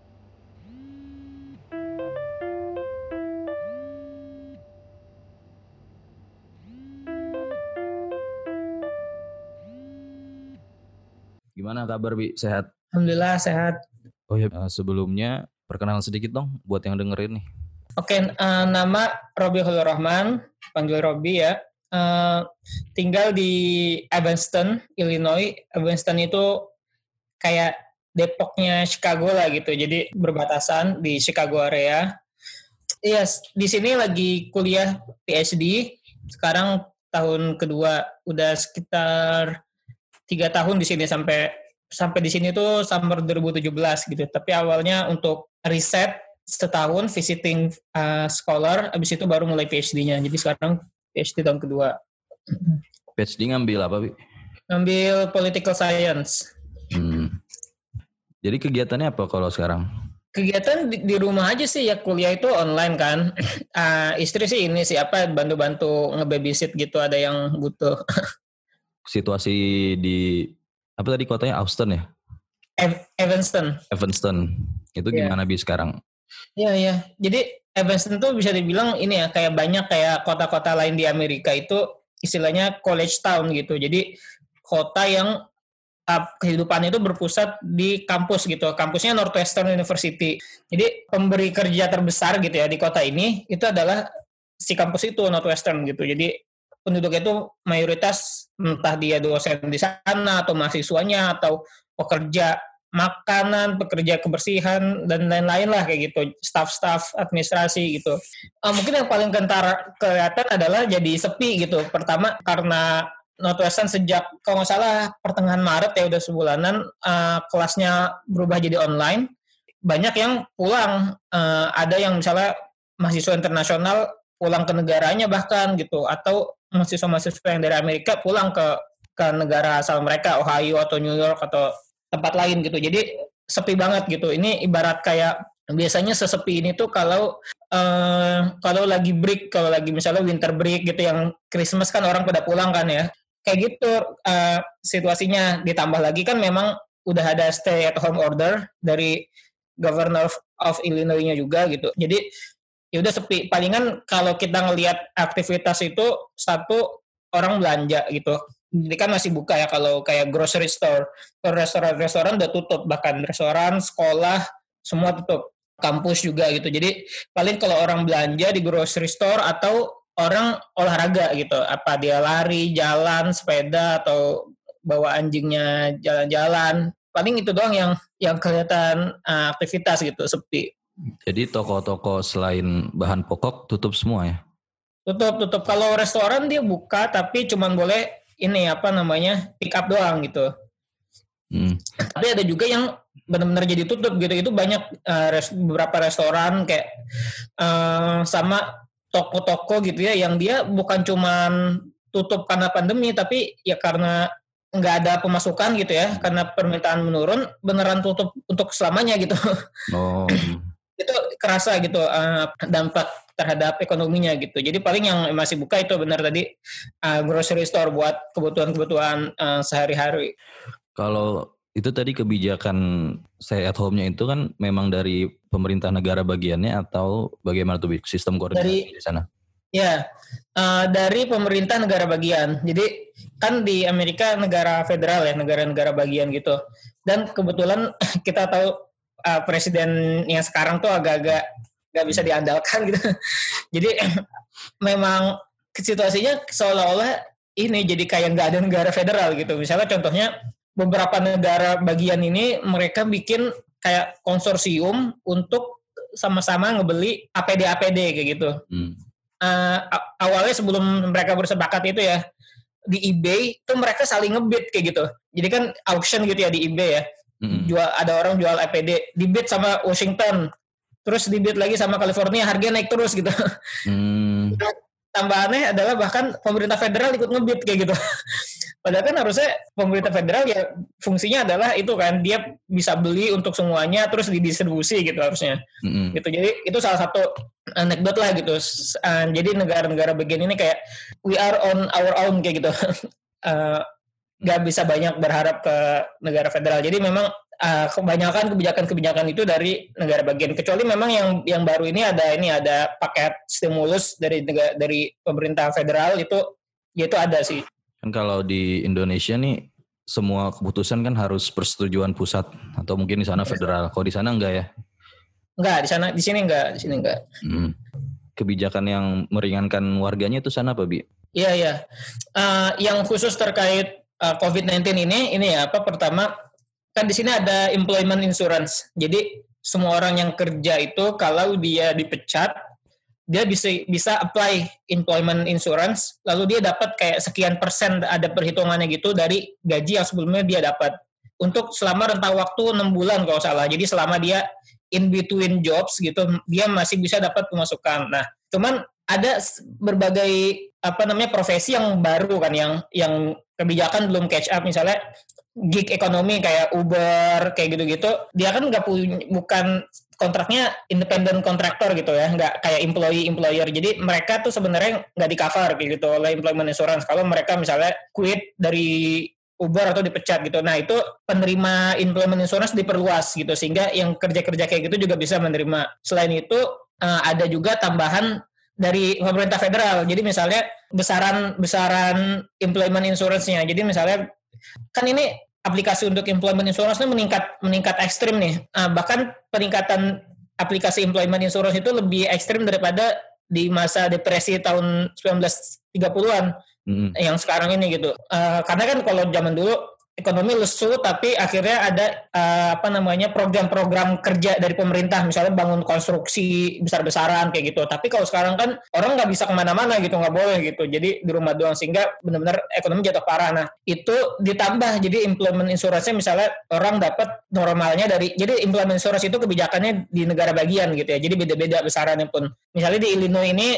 Gimana kabar Bi? Sehat? Alhamdulillah sehat. Oh ya, sebelumnya perkenalan sedikit dong buat yang dengerin nih. Oke, eh, nama Robi Hulur Rahman, panggil Robi ya. Eh, tinggal di Evanston, Illinois. Evanston itu kayak Depoknya Chicago lah gitu. Jadi berbatasan di Chicago area. Iya, s- di sini lagi kuliah PhD. Sekarang tahun kedua, udah sekitar tiga tahun di sini sampai sampai di sini tuh summer 2017 gitu. Tapi awalnya untuk riset setahun visiting uh, scholar, abis itu baru mulai PhD-nya. Jadi sekarang PhD tahun kedua. PhD ngambil apa Bi? Ambil political science. Hmm. Jadi kegiatannya apa kalau sekarang? Kegiatan di, di rumah aja sih ya kuliah itu online kan. Uh, istri sih ini siapa bantu-bantu ngebabysit gitu ada yang butuh. Situasi di apa tadi kotanya Austin ya? Ev- Evanston. Evanston. Itu Iya. gimana bi sekarang? Iya iya. Jadi Evanston tuh bisa dibilang ini ya kayak banyak kayak kota-kota lain di Amerika itu istilahnya college town gitu. Jadi kota yang kehidupannya itu berpusat di kampus gitu. Kampusnya Northwestern University. Jadi pemberi kerja terbesar gitu ya di kota ini itu adalah si kampus itu Northwestern gitu. Jadi penduduk itu mayoritas entah dia dosen di sana atau mahasiswanya atau pekerja makanan, pekerja kebersihan dan lain-lain lah kayak gitu, staff-staff administrasi gitu. Uh, mungkin yang paling kentar kelihatan adalah jadi sepi gitu. Pertama karena Northwestern sejak kalau nggak salah pertengahan Maret ya udah sebulanan uh, kelasnya berubah jadi online. Banyak yang pulang, uh, ada yang misalnya mahasiswa internasional pulang ke negaranya bahkan gitu, atau mahasiswa-mahasiswa yang dari Amerika pulang ke ke negara asal mereka, Ohio atau New York atau tempat lain gitu. Jadi sepi banget gitu. Ini ibarat kayak biasanya sesepi ini tuh kalau eh, kalau lagi break, kalau lagi misalnya winter break gitu yang Christmas kan orang pada pulang kan ya. Kayak gitu eh, situasinya ditambah lagi kan memang udah ada stay at home order dari Governor of Illinois-nya juga gitu. Jadi ya udah sepi. Palingan kalau kita ngelihat aktivitas itu satu orang belanja gitu. Jadi kan masih buka ya kalau kayak grocery store. Kalau restoran-restoran udah tutup, bahkan restoran, sekolah, semua tutup. Kampus juga gitu. Jadi paling kalau orang belanja di grocery store atau orang olahraga gitu. Apa dia lari, jalan, sepeda, atau bawa anjingnya jalan-jalan. Paling itu doang yang yang kelihatan uh, aktivitas gitu, sepi. Jadi toko-toko selain bahan pokok tutup semua ya? Tutup, tutup. Kalau restoran dia buka, tapi cuman boleh ini apa namanya pick up doang gitu. Hmm. Tapi ada juga yang benar-benar jadi tutup gitu. Itu banyak uh, res, beberapa restoran kayak uh, sama toko-toko gitu ya yang dia bukan cuman tutup karena pandemi tapi ya karena nggak ada pemasukan gitu ya karena permintaan menurun beneran tutup untuk selamanya gitu. Oh. itu kerasa gitu uh, dampak terhadap ekonominya gitu. Jadi paling yang masih buka itu benar tadi uh, grocery store buat kebutuhan-kebutuhan uh, sehari-hari. Kalau itu tadi kebijakan stay at home-nya itu kan memang dari pemerintah negara bagiannya atau bagaimana tuh sistem koordinasi Dari- di sana? Ya, uh, dari pemerintah negara bagian. Jadi kan di Amerika negara federal ya, negara-negara bagian gitu. Dan kebetulan kita tahu uh, presiden yang sekarang tuh agak-agak nggak bisa diandalkan gitu. Jadi memang situasinya seolah-olah ini jadi kayak nggak ada negara federal gitu. Misalnya contohnya beberapa negara bagian ini mereka bikin kayak konsorsium untuk sama-sama ngebeli APD-APD kayak gitu Hmm. uh, awalnya sebelum mereka bersepakat itu ya di eBay itu mereka saling ngebid kayak gitu. Jadi kan auction gitu ya di eBay ya. Mm-mm. Jual ada orang jual APD, dibid sama Washington. Terus dibid lagi sama California, harganya naik terus gitu. Hmm. Tambahannya adalah bahkan pemerintah federal ikut ngebid kayak gitu. Padahal kan harusnya pemerintah federal ya fungsinya adalah itu kan dia bisa beli untuk semuanya terus didistribusi gitu harusnya Mm-mm. gitu jadi itu salah satu anekdot lah gitu uh, jadi negara-negara bagian ini kayak we are on our own kayak gitu Uh, nggak bisa banyak berharap ke negara federal jadi memang uh, kebanyakan kebijakan-kebijakan itu dari negara bagian kecuali memang yang yang baru ini ada ini ada paket stimulus dari negara, dari pemerintah federal itu ya itu ada sih Kan kalau di Indonesia nih semua keputusan kan harus persetujuan pusat atau mungkin di sana federal. Kalau di sana enggak ya? enggak di sana di sini enggak di sini enggak Hmm. Kebijakan yang meringankan warganya itu sana apa bi? Iya iya. Eh, yang khusus terkait eh, COVID-19 ini, ini ya apa pertama kan di sini ada employment insurance. Jadi semua orang yang kerja itu kalau dia dipecat, dia bisa bisa apply employment insurance, lalu dia dapat kayak sekian persen ada perhitungannya gitu dari gaji yang sebelumnya dia dapat untuk selama rentang waktu enam bulan kalau salah. Jadi selama dia in between jobs gitu, dia masih bisa dapat pemasukan. Nah, cuman ada berbagai apa namanya profesi yang baru kan yang yang kebijakan belum catch up. Misalnya gig ekonomi kayak Uber kayak gitu-gitu dia kan nggak punya bukan kontraknya independent kontraktor gitu ya nggak kayak employee employer jadi mereka tuh sebenarnya nggak di cover kayak gitu oleh employment insurance. Kalau mereka misalnya quit dari Uber atau dipecat gitu. Nah itu penerima employment insurance diperluas gitu sehingga yang kerja-kerja kayak gitu juga bisa menerima. Selain itu uh, ada juga tambahan dari pemerintah federal jadi misalnya besaran besaran employment insurance-nya jadi misalnya kan ini aplikasi untuk employment insurance ini meningkat meningkat ekstrim nih. Uh, bahkan peningkatan aplikasi employment insurance itu lebih ekstrim daripada di masa depresi tahun 1930-an hmm. yang sekarang ini gitu. Uh, karena kan kalau zaman dulu ekonomi lesu tapi akhirnya ada uh, apa namanya program-program kerja dari pemerintah. Misalnya bangun konstruksi besar-besaran kayak gitu. Tapi kalau sekarang kan orang nggak bisa ke mana-mana gitu nggak boleh gitu. Jadi di rumah doang sehingga benar-benar ekonomi jatuh parah. Nah itu ditambah. Jadi implement insurance misalnya orang dapat normalnya dari jadi implement insurance itu kebijakannya di negara bagian gitu ya. Jadi beda-beda besarannya pun. Misalnya di Illinois ini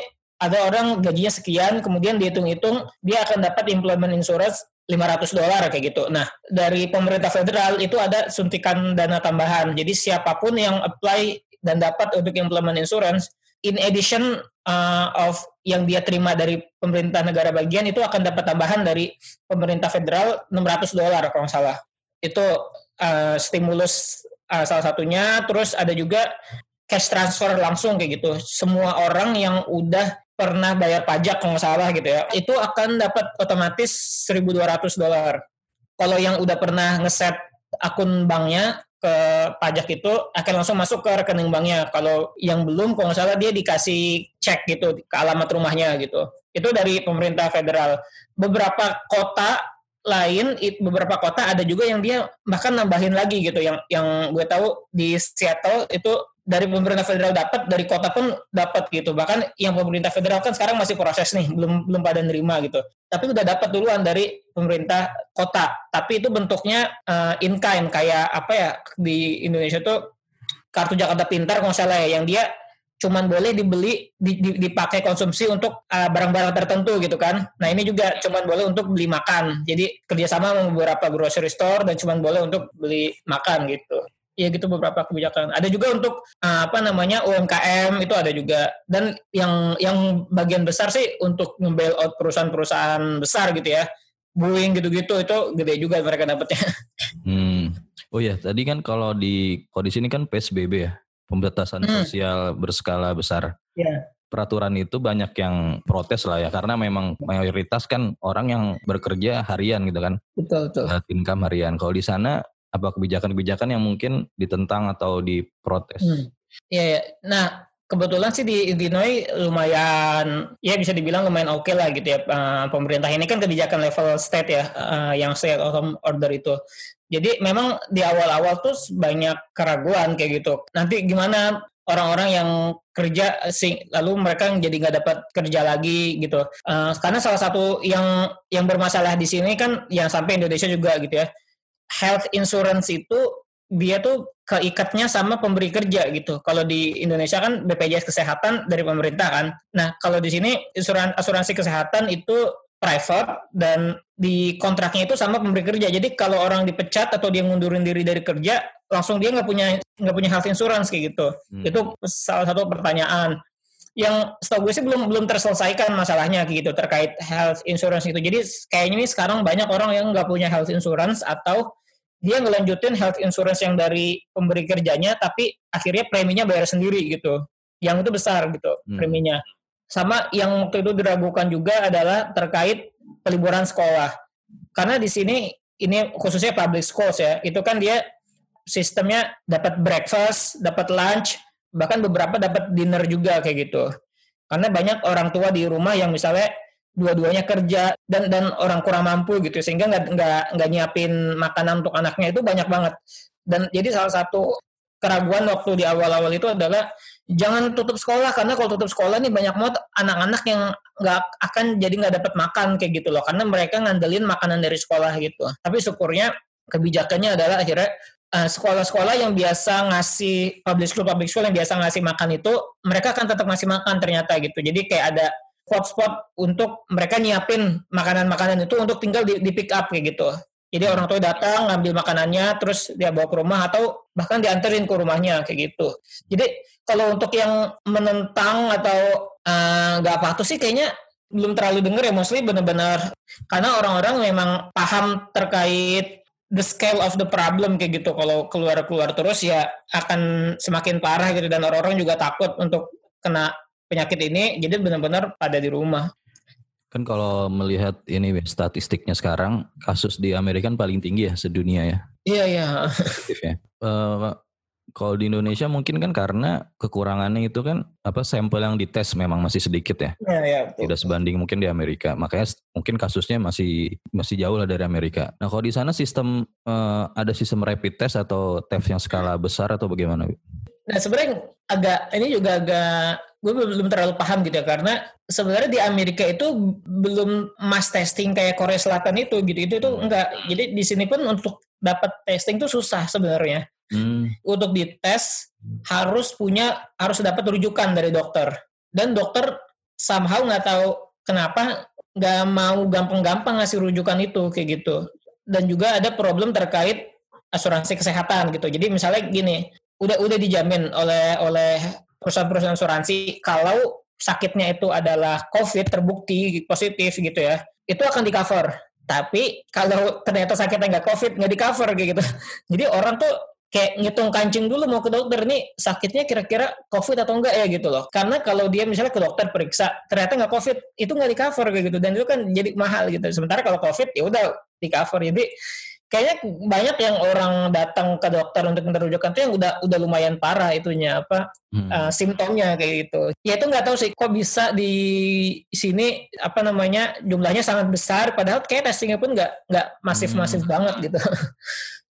ada orang gajinya sekian, kemudian dihitung-hitung dia akan dapat implement insurance 500 dolar kayak gitu. Nah, dari pemerintah federal itu ada suntikan dana tambahan. Jadi siapa pun yang apply dan dapat untuk implement insurance, in addition uh, of yang dia terima dari pemerintah negara bagian itu akan dapat tambahan dari pemerintah federal 600 dolar kalau nggak salah. Itu uh, stimulus uh, salah satunya. Terus ada juga cash transfer langsung kayak gitu. Semua orang yang udah pernah bayar pajak kalau nggak salah gitu ya, itu akan dapat otomatis 1.200 dolar. Kalau yang udah pernah ngeset akun banknya ke pajak itu akan langsung masuk ke rekening banknya. Kalau yang belum, kalau nggak salah dia dikasih cek gitu ke alamat rumahnya gitu. Itu dari pemerintah federal. Beberapa kota lain, beberapa kota ada juga yang dia bahkan nambahin lagi gitu. Yang yang gue tahu di Seattle itu dari pemerintah federal dapat, dari kota pun dapat gitu. Bahkan yang pemerintah federal kan sekarang masih proses nih, belum belum pada nerima gitu. Tapi udah dapat duluan dari pemerintah kota. Tapi itu bentuknya uh, in kind kayak apa ya di Indonesia tuh kartu Jakarta Pintar kalau salah ya, yang dia cuman boleh dibeli dipakai konsumsi untuk eh, barang-barang tertentu gitu kan. Nah ini juga cuman boleh untuk beli makan. Jadi kerjasama beberapa grocery store dan cuman boleh untuk beli makan gitu ya gitu beberapa kebijakan. Ada juga untuk uh, apa namanya UMKM itu ada juga dan yang yang bagian besar sih untuk nge out perusahaan-perusahaan besar gitu ya. Boeing gitu-gitu itu gede juga mereka dapatnya. Hmm. Oh ya, tadi kan kalau di kalau di sini kan PSBB ya, pembatasan hmm. sosial berskala besar. Iya. Peraturan itu banyak yang protes lah ya karena memang mayoritas kan orang yang bekerja harian gitu kan. Betul, betul. Income harian. Kalau di sana apa kebijakan-kebijakan yang mungkin ditentang atau diprotes? Hmm. Ya, nah kebetulan sih di Illinois lumayan ya bisa dibilang lumayan oke okay lah gitu ya uh, pemerintah ini kan kebijakan level state ya uh, yang state autumn order itu. Jadi memang di awal-awal tuh banyak keraguan kayak gitu. Nanti gimana orang-orang yang kerja sing lalu mereka jadi nggak dapat kerja lagi gitu. Uh, karena salah satu yang yang bermasalah di sini kan yang sampai Indonesia juga gitu ya health insurance itu dia tuh keikatnya sama pemberi kerja gitu. Kalau di Indonesia kan BPJS kesehatan dari pemerintah kan. Nah, kalau di sini asuransi, asuransi kesehatan itu private dan di kontraknya itu sama pemberi kerja. Jadi kalau orang dipecat atau dia ngundurin diri dari kerja, langsung dia nggak punya nggak punya health insurance kayak gitu. Hmm. Itu salah satu pertanyaan yang setahu gue sih belum belum terselesaikan masalahnya gitu terkait health insurance itu. Jadi kayaknya ini sekarang banyak orang yang nggak punya health insurance atau dia ngelanjutin health insurance yang dari pemberi kerjanya tapi akhirnya preminya bayar sendiri gitu. Yang itu besar gitu hmm. preminya. Sama yang waktu itu diragukan juga adalah terkait peliburan sekolah. Karena di sini ini khususnya public schools ya itu kan dia sistemnya dapat breakfast dapat lunch bahkan beberapa dapat dinner juga kayak gitu. Karena banyak orang tua di rumah yang misalnya dua-duanya kerja dan dan orang kurang mampu gitu sehingga nggak nggak nggak nyiapin makanan untuk anaknya itu banyak banget. Dan jadi salah satu keraguan waktu di awal-awal itu adalah jangan tutup sekolah karena kalau tutup sekolah nih banyak banget anak-anak yang nggak akan jadi nggak dapat makan kayak gitu loh. Karena mereka ngandelin makanan dari sekolah gitu. Tapi syukurnya kebijakannya adalah akhirnya eh, sekolah-sekolah yang biasa ngasih public school public school yang biasa ngasih makan itu mereka akan tetap ngasih makan ternyata gitu. Jadi kayak ada spot-spot untuk mereka nyiapin makanan-makanan itu untuk tinggal di, di pick up kayak gitu. Jadi orang tua datang ngambil makanannya, terus dia bawa ke rumah atau bahkan dianterin ke rumahnya kayak gitu. Jadi kalau untuk yang menentang atau eh, nggak uh, patuh sih kayaknya belum terlalu denger ya, mostly benar-benar karena orang-orang memang paham terkait the scale of the problem kayak gitu. Kalau keluar-keluar terus ya akan semakin parah gitu dan orang-orang juga takut untuk kena penyakit ini, jadi benar-benar pada di rumah. Kan kalau melihat ini statistiknya sekarang kasus di Amerika kan paling tinggi ya sedunia ya. Iya iya. ya. Uh, kalau di Indonesia mungkin kan karena kekurangannya itu kan apa sampel yang dites memang masih sedikit ya. Iya iya. Tidak sebanding mungkin di Amerika. Makanya mungkin kasusnya masih masih jauh lah dari Amerika. Nah kalau di sana sistem uh, ada sistem rapid test atau tes yang skala besar atau bagaimana? Nah sebenarnya agak ini juga agak gue belum terlalu paham gitu ya karena sebenarnya di Amerika itu belum mass testing kayak Korea Selatan itu gitu itu itu enggak. Jadi di sini pun untuk dapat testing itu susah sebenarnya. Hmm. untuk dites harus punya harus dapat rujukan dari dokter. Dan dokter somehow nggak tahu kenapa nggak mau gampang-gampang ngasih rujukan itu kayak gitu. Dan juga ada problem terkait asuransi kesehatan gitu. Jadi misalnya gini udah udah dijamin oleh oleh perusahaan-perusahaan asuransi kalau sakitnya itu adalah COVID terbukti positif gitu ya, itu akan di cover. Tapi kalau ternyata sakitnya nggak COVID, nggak di cover gitu. Jadi orang tuh kayak ngitung kancing dulu mau ke dokter nih sakitnya kira-kira COVID atau enggak ya gitu loh. Karena kalau dia misalnya ke dokter periksa ternyata nggak COVID, itu nggak di cover gitu dan itu kan jadi mahal gitu. Sementara kalau COVID ya udah di cover. Jadi kayaknya banyak yang orang datang ke dokter untuk minta rujukan tuh yang udah udah lumayan parah itunya apa hmm. uh, simptomnya kayak gitu. Ya itu nggak tahu sih kok bisa di sini apa namanya jumlahnya sangat besar padahal kayak testingnya pun nggak nggak masif-masif hmm. banget gitu.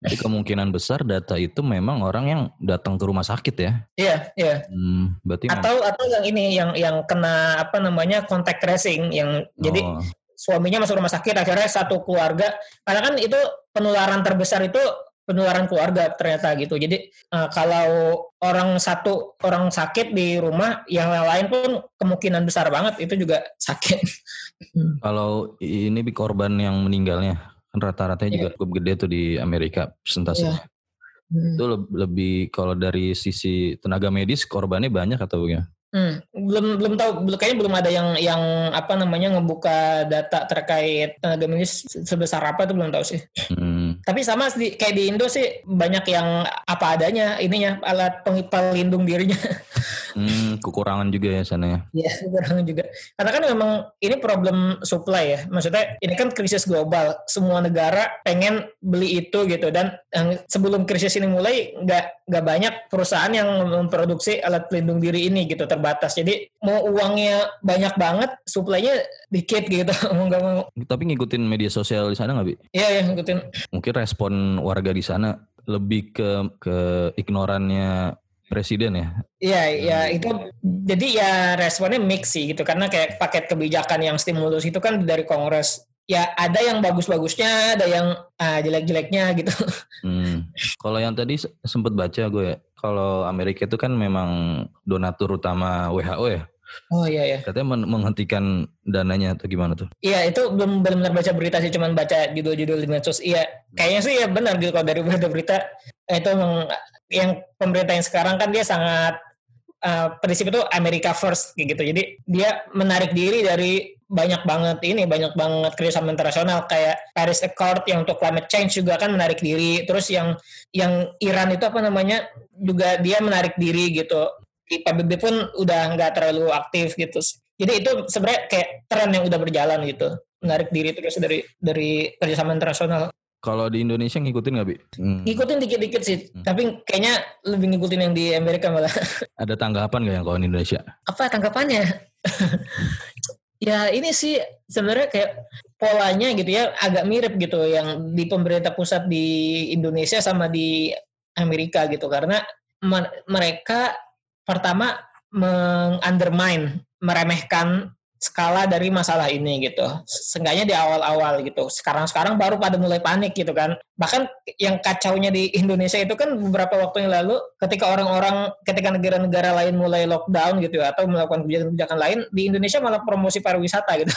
Jadi kemungkinan besar data itu memang orang yang datang ke rumah sakit ya? Iya, iya. Hmm, berarti atau atau yang ini yang yang kena apa namanya contact tracing yang oh. jadi suaminya masuk rumah sakit akhirnya satu keluarga karena kan itu penularan terbesar itu penularan keluarga ternyata gitu jadi uh, kalau orang satu orang sakit di rumah yang lain pun kemungkinan besar banget itu juga sakit kalau ini korban yang meninggalnya kan rata-ratanya yeah. juga cukup gede tuh di Amerika persentasenya yeah. hmm. itu lebih kalau dari sisi tenaga medis korbannya banyak atau bagaimana Hmm, belum belum tahu kayaknya belum ada yang yang apa namanya ngebuka data terkait tenaga medis sebesar apa itu belum tahu sih. Hmm. Tapi sama di, kayak di Indo sih banyak yang apa adanya ininya alat pelindung dirinya. Hmm, kekurangan juga ya sana ya. Iya, kekurangan juga. Karena kan memang ini problem supply ya. Maksudnya ini kan krisis global. Semua negara pengen beli itu gitu dan sebelum krisis ini mulai nggak nggak banyak perusahaan yang memproduksi alat pelindung diri ini gitu terbatas. Jadi mau uangnya banyak banget, suplainya dikit gitu. mau nggak mau. Tapi ngikutin media sosial di sana nggak bi? Iya ya ngikutin. Mungkin respon warga di sana lebih ke ke ignorannya presiden ya? Iya, ya itu jadi ya responnya mix sih gitu karena kayak paket kebijakan yang stimulus itu kan dari Kongres ya ada yang bagus-bagusnya, ada yang ah, jelek-jeleknya gitu. Hmm. Kalau yang tadi sempat baca gue ya, kalau Amerika itu kan memang donatur utama WHO ya. Oh iya ya. Katanya men menghentikan dananya atau gimana tuh? Iya itu belum benar-benar baca berita sih, cuman baca judul-judul di medsos. Iya, kayaknya sih ya benar gitu kalau dari berita-berita itu memang yang pemerintah yang sekarang kan dia sangat uh, prinsip itu America first gitu. Jadi dia menarik diri dari banyak banget ini banyak banget kerjasama internasional kayak Paris Accord yang untuk climate change juga kan menarik diri terus yang yang Iran itu apa namanya juga dia menarik diri gitu di PBB pun udah nggak terlalu aktif gitu jadi itu sebenarnya kayak tren yang udah berjalan gitu menarik diri terus dari dari kerjasama internasional kalau di Indonesia ngikutin nggak, Bi? Hmm. Ngikutin dikit-dikit sih, hmm. tapi kayaknya lebih ngikutin yang di Amerika malah. Ada tanggapan nggak yang kalau di Indonesia? Apa tanggapannya? Ya ini sih sebenarnya kayak polanya gitu ya agak mirip gitu yang di pemerintah pusat di Indonesia sama di Amerika gitu karena mereka pertama mengundermine meremehkan skala dari masalah ini gitu. Seenggaknya di awal-awal gitu. Sekarang-sekarang baru pada mulai panik gitu kan. Bahkan yang kacaunya di Indonesia itu kan beberapa waktu yang lalu ketika orang-orang ketika negara-negara lain mulai lockdown gitu ya, atau melakukan kebijakan-kebijakan lain di Indonesia malah promosi pariwisata gitu.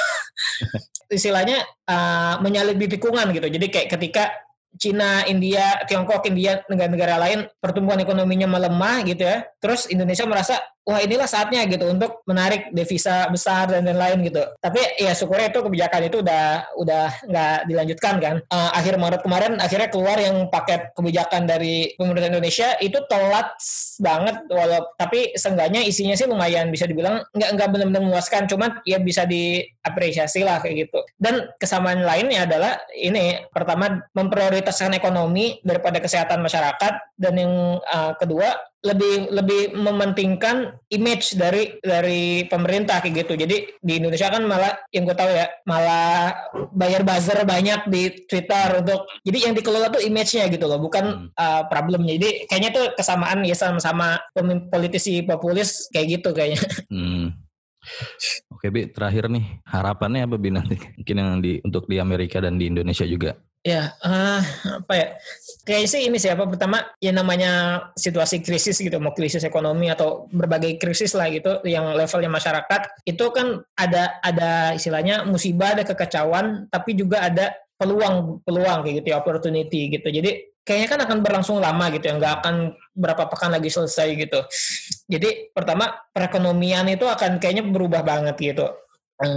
Istilahnya uh, menyalip di tikungan gitu. Jadi kayak ketika Cina, India, Tiongkok, India, negara-negara lain pertumbuhan ekonominya melemah gitu ya. Terus Indonesia merasa wah inilah saatnya gitu untuk menarik devisa besar dan lain-lain gitu. Tapi ya syukurnya itu kebijakan itu udah udah nggak dilanjutkan kan. Uh, akhir Maret kemarin akhirnya keluar yang paket kebijakan dari pemerintah Indonesia itu telat banget walau tapi seenggaknya isinya sih lumayan bisa dibilang nggak nggak benar-benar memuaskan cuman ya bisa diapresiasi lah kayak gitu. Dan kesamaan lainnya adalah ini pertama memprioritaskan ekonomi daripada kesehatan masyarakat dan yang uh, kedua lebih lebih mementingkan image dari dari pemerintah kayak gitu. Jadi di Indonesia kan malah yang gue tahu ya malah bayar buzzer banyak di Twitter untuk jadi yang dikelola tuh image-nya gitu loh, bukan hmm. uh, problemnya. Jadi kayaknya tuh kesamaan ya sama-sama politisi populis kayak gitu kayaknya. Hmm. Oke Bi, terakhir nih harapannya apa Bi nanti? Mungkin yang di untuk di Amerika dan di Indonesia juga. Ya, uh, apa ya? Kayaknya sih ini siapa pertama ya namanya situasi krisis gitu, mau krisis ekonomi atau berbagai krisis lah gitu, yang levelnya masyarakat itu kan ada ada istilahnya musibah, ada kekacauan, tapi juga ada peluang peluang kayak gitu ya, opportunity gitu. Jadi kayaknya kan akan berlangsung lama gitu ya, nggak akan berapa pekan lagi selesai gitu. Jadi pertama perekonomian itu akan kayaknya berubah banget gitu.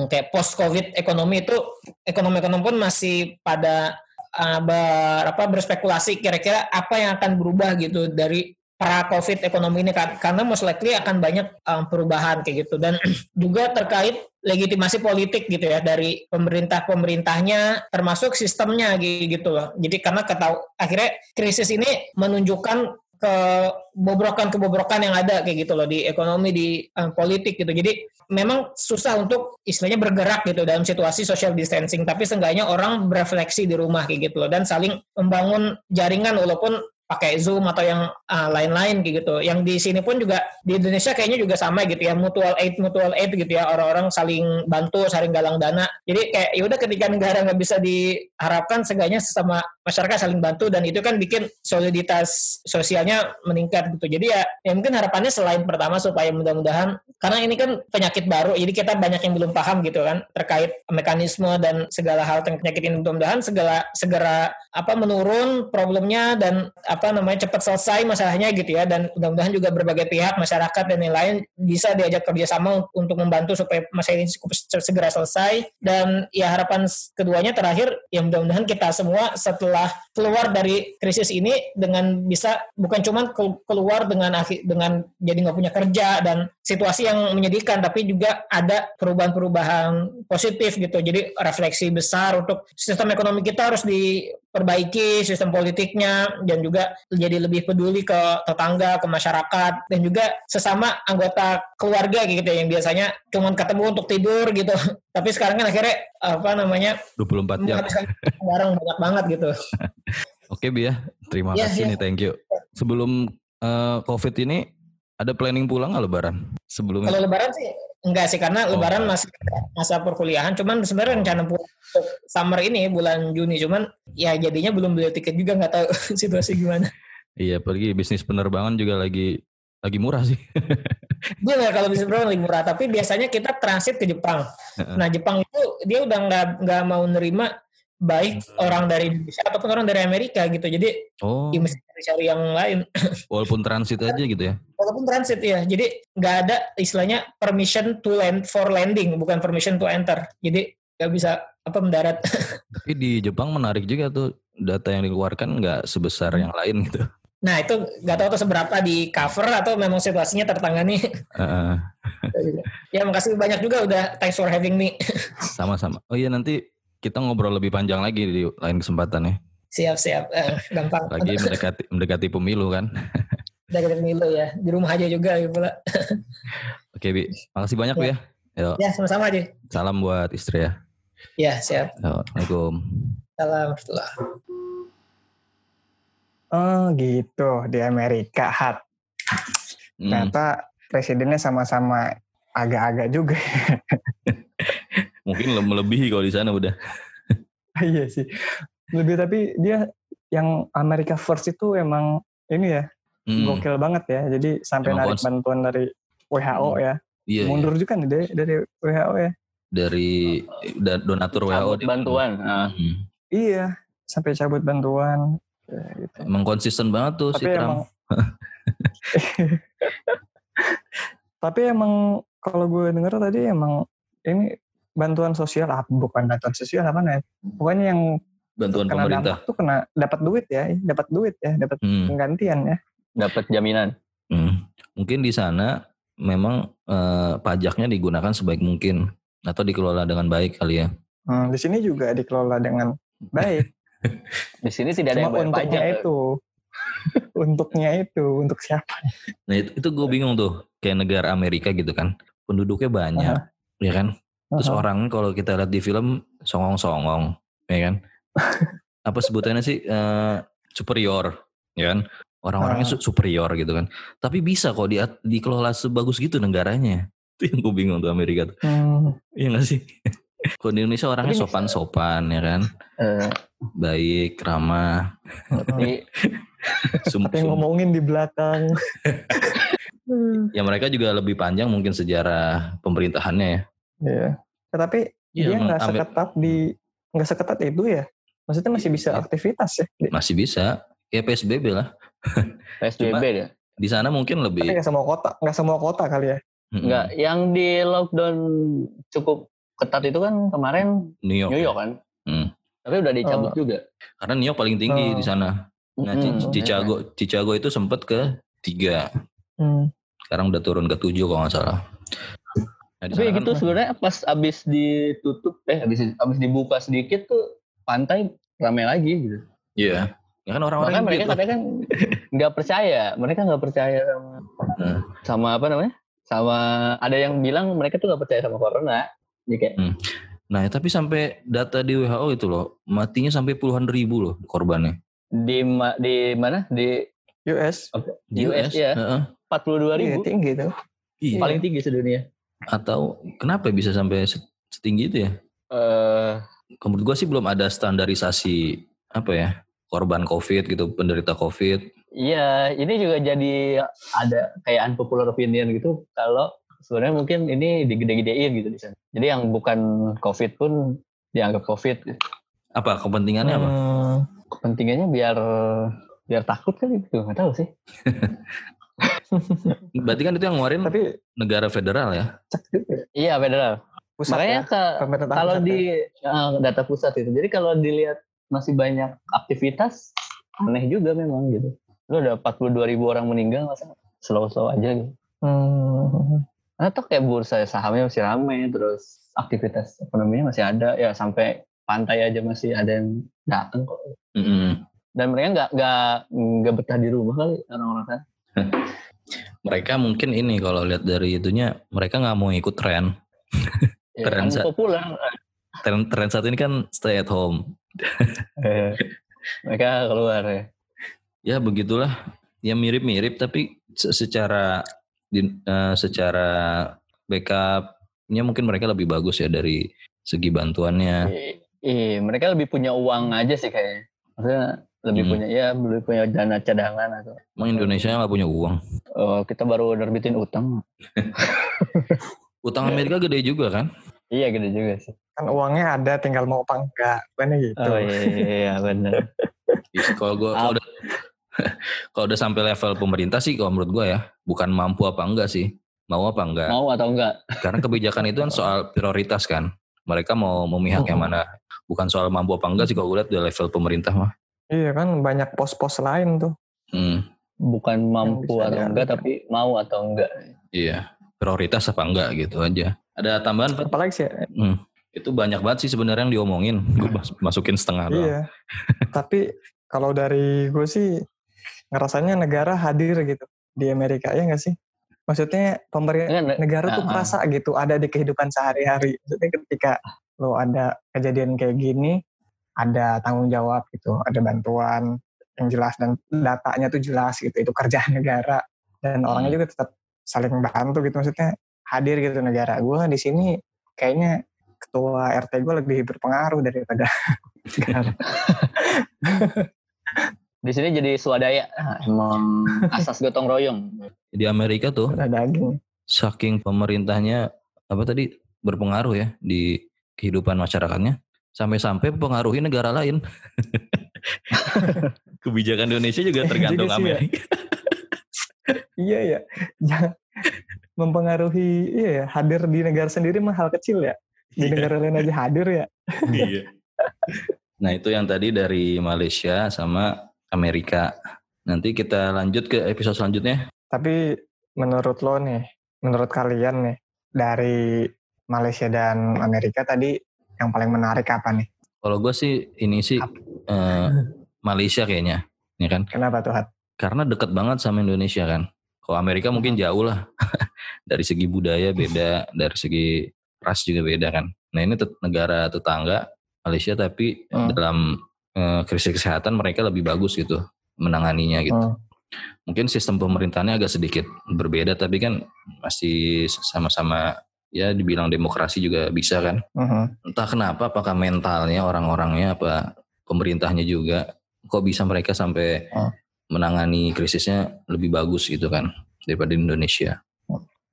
Kayak post covid ekonomi itu ekonomi ekonomi pun masih pada uh, ber, apa, berspekulasi kira-kira apa yang akan berubah gitu dari para covid ekonomi ini karena most likely akan banyak um, perubahan kayak gitu. Dan juga terkait legitimasi politik gitu ya dari pemerintah pemerintahnya termasuk sistemnya gitu loh. Jadi karena ketahu akhirnya krisis ini menunjukkan kebobrokan-kebobrokan yang ada kayak gitu loh di ekonomi di um, politik gitu. Jadi memang susah untuk istilahnya bergerak gitu dalam situasi social distancing, tapi seenggaknya orang berefleksi di rumah kayak gitu loh dan saling membangun jaringan walaupun pakai Zoom atau yang uh, lain-lain gitu. Yang di sini pun juga di Indonesia kayaknya juga sama gitu ya, mutual aid mutual aid gitu ya, orang-orang saling bantu, saling galang dana. Jadi kayak ya udah ketika negara nggak bisa diharapkan seenggaknya sesama masyarakat saling bantu dan itu kan bikin soliditas sosialnya meningkat gitu. Jadi ya, ya mungkin harapannya selain pertama supaya mudah-mudahan karena ini kan penyakit baru, jadi kita banyak yang belum paham gitu kan terkait mekanisme dan segala hal tentang penyakit ini mudah-mudahan segala segera apa menurun problemnya dan apa namanya cepat selesai masalahnya gitu ya. Dan mudah-mudahan juga berbagai pihak masyarakat dan lain-lain bisa diajak kerjasama untuk membantu supaya masalah ini cukup segera selesai. Dan ya harapan keduanya terakhir ya mudah-mudahan kita semua setelah keluar dari krisis ini dengan bisa bukan cuma keluar dengan dengan jadi nggak punya kerja dan situasi yang menyedihkan tapi juga ada perubahan-perubahan positif gitu. Jadi refleksi besar untuk sistem ekonomi kita harus diperbaiki sistem politiknya dan juga jadi lebih peduli ke tetangga ke masyarakat dan juga sesama anggota keluarga gitu yang biasanya cuma ketemu untuk tidur gitu tapi sekarang kan akhirnya apa namanya 24 jam bareng banyak banget gitu Oke Bi ya, terima ya, kasih ya. nih, thank you. Sebelum uh, COVID ini ada planning pulang nggak Lebaran sebelumnya? Kalau Lebaran sih enggak sih karena oh, Lebaran masih masa perkuliahan. Cuman sebenarnya rencana pulang summer ini bulan Juni. Cuman ya jadinya belum beli tiket juga nggak tahu situasi gimana. Iya, pergi bisnis penerbangan juga lagi lagi murah sih. Iya kalau bisnis penerbangan lagi murah. Tapi biasanya kita transit ke Jepang. Nah Jepang itu dia udah nggak nggak mau nerima baik hmm. orang dari Indonesia ataupun orang dari Amerika gitu. Jadi oh. ya mesti cari yang lain. Walaupun transit aja gitu ya? Walaupun transit ya. Jadi nggak ada istilahnya permission to land for landing, bukan permission to enter. Jadi nggak bisa apa mendarat. Tapi di Jepang menarik juga tuh data yang dikeluarkan nggak sebesar yang lain gitu. Nah itu nggak tahu tuh seberapa di cover atau memang situasinya tertangani. Uh. ya makasih banyak juga udah thanks for having me. Sama-sama. Oh iya nanti kita ngobrol lebih panjang lagi di lain kesempatan ya. Siap siap, eh, gampang. Lagi mendekati mendekati pemilu kan. Mendekati pemilu ya, di rumah aja juga gitu pula. Oke bi, makasih banyak ya. ya. Yo. Ya sama-sama aja. Salam buat istri ya. Ya siap. Assalamualaikum. Salam Oh gitu di Amerika hat. Hmm. Ternyata presidennya sama-sama agak-agak juga. Mungkin le- melebihi kalau di sana udah. iya sih. Lebih tapi dia yang Amerika First itu emang ini ya Hmm, gokil banget ya. Jadi sampai Emang narik kons- bantuan dari WHO ya. Iya, iya. Mundur juga nih dari, dari WHO ya. dari da- donatur WHO. Cabut dia- bantuan. Ah. Hmm. Iya, sampai cabut bantuan. Ya, gitu. Emang konsisten banget tuh si Tapi Trump. emang Tapi emang kalau gue denger tadi emang ini bantuan sosial ah, bukan bantuan sosial apa nih? Pokoknya yang Bantuan kena pemerintah. dampak tuh kena dapat duit ya, dapat duit ya, dapat Hmm. penggantian ya. Dapat jaminan. Hmm. Mungkin di sana memang eh, pajaknya digunakan sebaik mungkin atau dikelola dengan baik kali ya. Hmm, di sini juga dikelola dengan baik. Di sini tidak ada yang Cuma bayar untuknya pajak. itu, untuknya itu untuk siapa? Nah itu, itu gue bingung tuh kayak negara Amerika gitu kan, penduduknya banyak, ya kan. Terus Aha. orang kalau kita lihat di film songong-songong, ya kan. Apa sebutannya sih Eh, superior, ya kan. Orang-orangnya su- superior gitu kan. Tapi bisa kok di, dikelola sebagus gitu negaranya. Itu yang gue bingung tuh Amerika tuh. Hmm, Iya gak sih? Kalau di Indonesia orangnya sopan-sopan ya kan. Eh, Baik, ramah, tapi sum, tapi ngomongin di belakang. Hmm, Ya mereka juga lebih panjang mungkin sejarah pemerintahannya ya. Iya. Tetapi Iya, dia nggak seketat di nggak seketat itu ya. Maksudnya masih bisa Iya. aktivitas ya. Masih bisa. Ya PSBB lah. PSBB ya. Di sana mungkin Tapi lebih. nggak semua kota, nggak semua kota kali ya. Mm-mm. Enggak, yang di lockdown cukup ketat itu kan kemarin New York. New York kan. Hmm. Tapi udah dicabut Oh. juga. Karena New York paling tinggi Oh. di sana. Nah. Ci- Chicago, Chicago itu sempat ke tiga. Hmm. Sekarang udah turun ke tujuh kalau nggak salah. Nah, di Tapi sana kan- gitu sebenarnya pas abis ditutup, eh abis abis dibuka sedikit tuh pantai ramai lagi gitu. Iya. Ya kan orang-orang mereka gitu. katanya kan nggak percaya, mereka nggak percaya sama Hmm. sama apa namanya? Sama ada yang bilang mereka tuh nggak percaya sama corona. Jadi kayak Nah, tapi sampai data di WHO itu loh, matinya sampai puluhan ribu loh korbannya. di ma- di mana? Di US. Di US, ya. Heeh. 42 Iya, ribu, tinggi tuh. Iya. paling tinggi sedunia. Atau kenapa bisa sampai se- setinggi itu ya? Eh Kalau Menurut gue sih belum ada standarisasi apa ya korban COVID gitu, penderita COVID. Iya, ini juga jadi ada kayak unpopular opinion gitu kalau sebenarnya mungkin ini digede-gedein gitu di sana. Jadi yang bukan COVID pun dianggap COVID. gitu. Apa kepentingannya apa? Hmm. Kepentingannya biar biar takut kan gitu, nggak tahu sih. Berarti kan itu yang ngeluarin Tapi negara federal ya? juga. Iya federal. Pusat Makanya ya. ke- kalau pusat ya. di eh, data pusat itu, jadi kalau dilihat masih banyak aktivitas, aneh juga memang gitu. Lu ada 42 ribu orang meninggal, masa slow-slow aja gitu. Hmm. Atau kayak bursa sahamnya masih ramai, terus aktivitas ekonominya masih ada, ya sampai pantai aja masih ada yang datang kok. Mm-mm. Dan mereka nggak nggak nggak betah di rumah kali orang-orang kan. Mereka mungkin ini kalau lihat dari itunya, mereka nggak mau ikut tren. Ya, Keren, kan populer. Tren, tren saat ini kan stay at home. mereka keluar ya. Ya begitulah. Ya mirip-mirip tapi se- secara eh, secara backupnya mungkin mereka lebih bagus ya dari segi bantuannya. Iya, mereka lebih punya uang aja sih kayaknya. Maksudnya lebih Hmm. punya ya lebih punya dana cadangan atau Emang Indonesia nggak punya uang. oh, kita baru nerbitin utang. Utang Amerika gede juga kan? Iya gede juga sih. Kan uangnya ada, tinggal mau apa enggak. Kan gitu. Oh iya, iya benar. Iya, Kalau gua kalau udah kalau udah sampai level pemerintah sih kalau menurut gua ya bukan mampu apa enggak sih mau apa enggak Mau atau enggak? karena kebijakan itu kan soal prioritas kan mereka mau memihak yang mana bukan soal mampu apa enggak sih kalau gue lihat di level pemerintah mah Iya kan banyak pos-pos lain tuh. hmm, Bukan mampu atau enggak tapi mau atau enggak. iya prioritas apa enggak gitu aja ada tambahan Fat? Apalagi sih Hmm, itu banyak banget sih sebenarnya yang diomongin gue masukin setengah doang Iya. Tapi kalau dari gue sih ngerasanya negara hadir gitu di Amerika ya nggak sih? Maksudnya pemerintah Enggak, negara tuh Ah, ah. merasa gitu ada di kehidupan sehari-hari. Maksudnya ketika lo ada kejadian kayak gini, ada tanggung jawab gitu, ada bantuan yang jelas dan datanya tuh jelas gitu. Itu kerja negara dan orangnya juga tetap saling bantu gitu. Maksudnya hadir gitu negara. Gue di sini kayaknya ketua RT gue lebih berpengaruh daripada. Di sini jadi swadaya. Emang asas gotong royong. Di Amerika tuh daging. saking pemerintahnya apa tadi berpengaruh ya di kehidupan masyarakatnya sampai-sampai pengaruhi negara lain. Kebijakan Indonesia juga tergantung juga ya. Amerika. Iya ya. Mempengaruhi iya ya, hadir di negara sendiri mah hal kecil ya. Di Iya. negara lain aja hadir ya. Iya. Nah itu yang tadi dari Malaysia sama Amerika. Nanti kita lanjut ke episode selanjutnya. Tapi menurut lo nih, menurut kalian nih dari Malaysia dan Amerika tadi yang paling menarik apa nih? Kalau gue sih ini sih eh, Malaysia kayaknya, ya kan? Kenapa tuh Hat? Karena deket banget sama Indonesia kan. Kalau Amerika mungkin jauh lah. dari segi budaya beda, dari segi ras juga beda kan. Nah ini negara tetangga Malaysia tapi Hmm. dalam eh, krisis kesehatan mereka lebih bagus gitu menanganinya gitu. Hmm. Mungkin sistem pemerintahannya agak sedikit berbeda tapi kan masih sama-sama ya dibilang demokrasi juga bisa kan. Mhm. Entah kenapa apakah mentalnya orang-orangnya apa pemerintahnya juga kok bisa mereka sampai Hmm. Menangani krisisnya lebih bagus gitu kan daripada di Indonesia.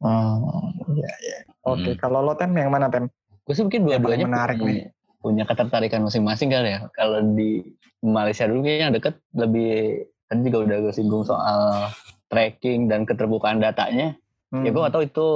Oh, iya iya. Oke, Hmm. kalau lo tem yang mana tem? Gue sih mungkin dua-duanya menarik punya, nih. punya ketertarikan masing-masing kali ya. Kalau di Malaysia dulu kayaknya yang deket lebih tadi juga udah gue singgung soal tracking dan keterbukaan datanya. Ya gue Hmm. gak tahu itu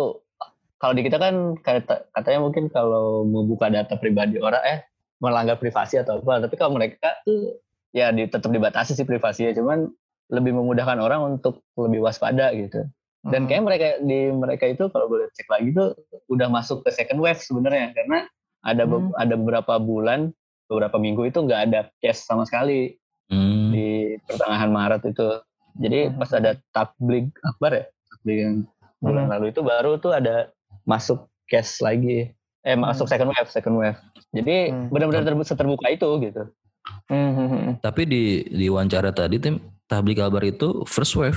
kalau di kita kan kata- katanya mungkin kalau membuka data pribadi orang eh melanggar privasi atau apa. Tapi kalau mereka tuh ya di, tetap dibatasi sih privasinya, cuman lebih memudahkan orang untuk lebih waspada gitu. Dan Hmm. kayak mereka di mereka itu kalau boleh cek lagi tuh udah masuk ke second wave sebenarnya karena ada be- ada beberapa bulan, beberapa minggu itu nggak ada case sama sekali Hmm. di pertengahan Maret itu. Jadi pas ada tablik akbar ya, tablik yang bulan Hmm. lalu itu baru tuh ada masuk case lagi. Eh masuk second wave, second wave. Jadi Hmm. benar-benar terbu- seterbuka itu gitu. Hmm, hmm, hmm. Tapi di di wawancara tadi tim tablik kabar itu first wave.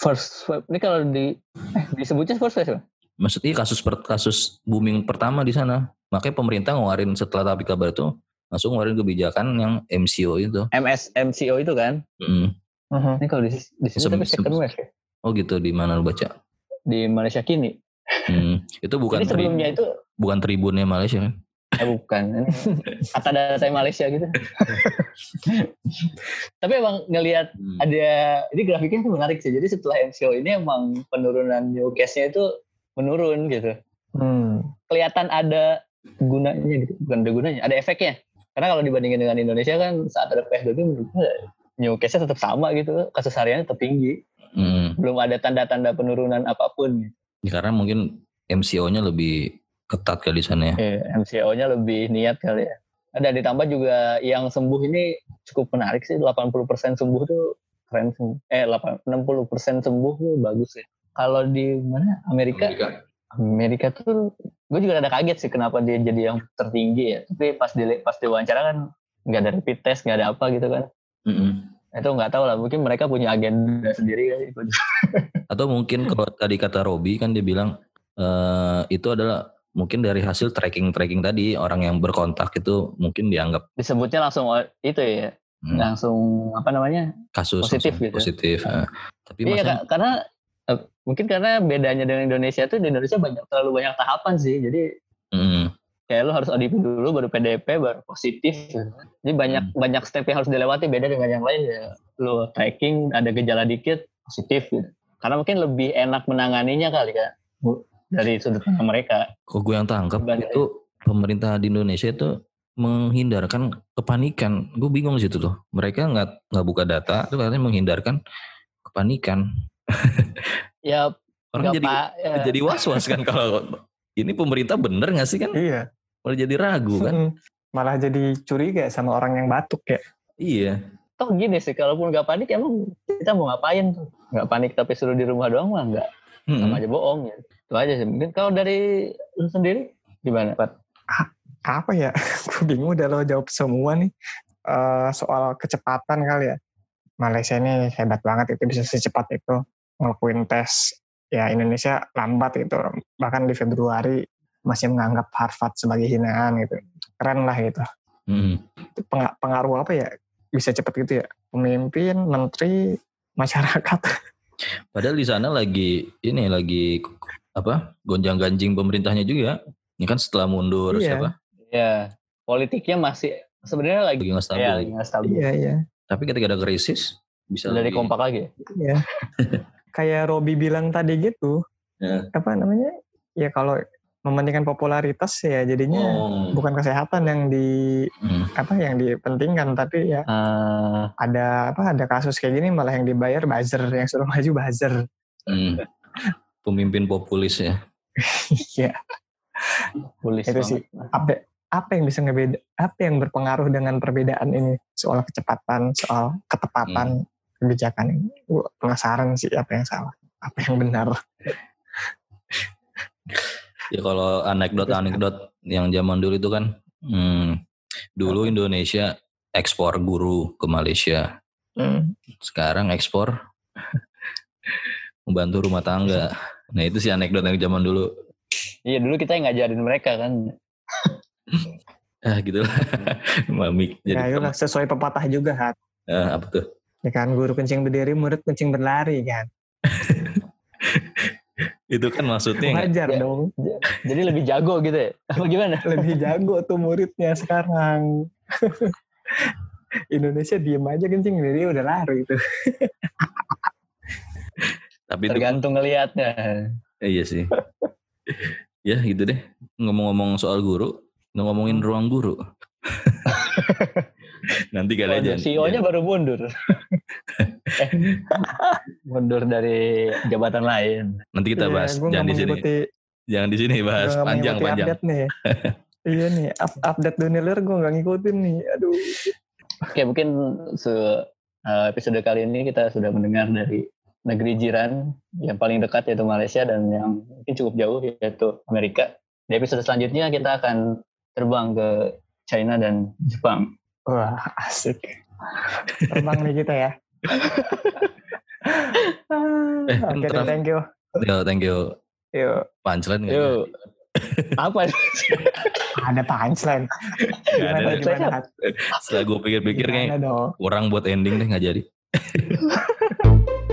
First wave ini kalau di eh, disebutnya first wave ya? Maksudnya kasus per, kasus booming pertama di sana. Makanya pemerintah ngeluarin setelah tablik kabar itu langsung ngeluarin kebijakan yang MCO itu. MS MCO itu kan. Mm. Mhm. Ini kalau di, di sini tapi second wave ya. Oh gitu di mana lu baca? Di Malaysia kini. Hmm. Itu bukan Jadi tri, sebelumnya itu bukan tribunnya Malaysia kan? Eh bukan. Kata data Malaysia gitu. tapi emang ngelihat Hmm. ada ini grafiknya tuh menarik sih. Jadi setelah MCO ini emang penurunan new case-nya itu menurun gitu. Hmm. Kelihatan ada gunanya gitu. Bukan ada gunanya, ada efeknya. Karena kalau dibandingin dengan Indonesia kan saat ada PSBB menurut gue new case-nya tetap sama gitu. Kasus hariannya tetap tinggi. Hmm. Belum ada tanda-tanda penurunan apa pun. Ya, Karena mungkin MCO-nya lebih ketat kali di sana ya. Eh, MCO-nya lebih niat kali ya. Dan ditambah juga yang sembuh ini cukup menarik sih. 80% sembuh tuh keren sih. Eh, 8, 60% sembuh tuh bagus ya. Kalau di mana? Amerika, Amerika tuh gue juga ada kaget sih kenapa dia jadi yang tertinggi ya. Tapi pas di pas diwawancara kan nggak ada rapid test, nggak ada apa gitu kan. Mm-mm. Itu nggak tahu lah. Mungkin mereka punya agenda sendiri kali. Atau mungkin kalau tadi kata Robi kan dia bilang eh, itu adalah mungkin dari hasil tracking-tracking tadi orang yang berkontak itu mungkin dianggap Disebutnya langsung itu ya. hmm, Langsung apa namanya? kasus positif gitu. positif. Eh, tapi Iya Kak, karena eh, mungkin karena bedanya dengan Indonesia tuh di Indonesia banyak terlalu banyak tahapan sih. Jadi Mm, kayak lu harus ODP dulu baru PDP baru positif. Jadi banyak banyak step yang harus dilewati beda dengan yang lain ya. Lu tracking ada gejala dikit positif gitu. Karena mungkin lebih enak menanganinya kali kan dari sudut pandang mereka. kok gue yang tangkap itu pemerintah di Indonesia itu menghindarkan kepanikan. Gue bingung di situ tuh. Mereka nggak nggak buka data, itu katanya menghindarkan kepanikan. Ya Orang nggak jadi pak. ya. jadi was-was kan kalau ini pemerintah bener nggak sih kan? Iya. Malah jadi ragu kan? Malah jadi curiga sama orang yang batuk ya. Iya. Toh gini sih, kalaupun nggak panik emang kita mau ngapain tuh? Nggak panik tapi suruh di rumah doang mah nggak Mm-mm. sama aja bohong ya. Itu aja sih. Mungkin kalau dari lu sendiri gimana, Pat? Apa ya? Gue bingung udah lo jawab semua nih. Eh, soal kecepatan kali ya. Malaysia ini hebat banget itu bisa secepat itu ngelakuin tes. Ya Indonesia lambat itu. Bahkan di Februari masih menganggap Harvard sebagai hinaan gitu. Keren lah gitu. Hmm. Itu penga- pengaruh apa ya? Bisa cepet gitu ya. Pemimpin, menteri, masyarakat. Padahal di sana lagi ini lagi apa gonjang ganjing pemerintahnya juga. Ini kan setelah mundur Iya. siapa? Ya, politiknya masih sebenarnya lagi Lagi nggak stabil. ya, lagi nggak stabil. iya, iya. Tapi ketika ada krisis bisa Dari lebih- kompak lagi. ya? Iya. Kayak Robi bilang tadi gitu. Ya. Apa namanya? Ya kalau mementingkan popularitas ya jadinya Oh. bukan kesehatan yang di Hmm. apa yang dipentingkan tapi ya Ah, ada apa ada kasus kayak gini malah yang dibayar buzzer yang suruh maju buzzer. Hmm. Pemimpin populis ya. Iya. tulis Itu banget. sih. Apa apa yang bisa ngebeda apa yang berpengaruh dengan perbedaan ini soal kecepatan, soal ketepatan kebijakan ini. Gua penasaran sih apa yang salah, apa yang benar. Ya kalau anekdot-anekdot yang zaman dulu itu kan, hmm, dulu Indonesia ekspor guru ke Malaysia, Hmm. sekarang ekspor membantu rumah tangga. Nah itu sih anekdot yang zaman dulu. Iya dulu kita yang ngajarin mereka kan. Ah gitu lah. Mami Ya, jadi itu lah, sesuai pepatah juga kan. Ah, apa tuh? Ya kan guru kencing berdiri, murid kencing berlari kan. Itu kan maksudnya Wajar Ya. dong. Jadi lebih jago gitu ya. Apa gimana? Lebih jago tuh muridnya sekarang. Indonesia diem aja kencing berdiri udah lari itu. Tapi Tergantung ngelihatnya. Eh, iya sih. ya gitu deh. Ngomong-ngomong soal guru, ngomongin ruang guru. Nanti kali aja. CEO-nya baru mundur. Eh, mundur dari jabatan lain. Nanti kita Iya, bahas. gua Jangan di sini. Jangan di sini bahas panjang panjang. update nih. iya nih, up- update dunia luar gue nggak ngikutin nih. Aduh. Oke, mungkin se- eh, episode kali ini kita sudah mendengar dari negeri jiran yang paling dekat yaitu Malaysia dan yang mungkin cukup jauh yaitu Amerika. Di episode selanjutnya kita akan terbang ke China dan Jepang. Wah, asik. Terbang nih kita ya. Eh, Oke, bentar. thank you. Yo, thank you. Yuk, Punchline nggak? Yuk. Apa? ada punchline. Nggak ada. Gimana, gimana? Setelah gue pikir-pikir Gimana kayak kurang buat ending deh nggak jadi.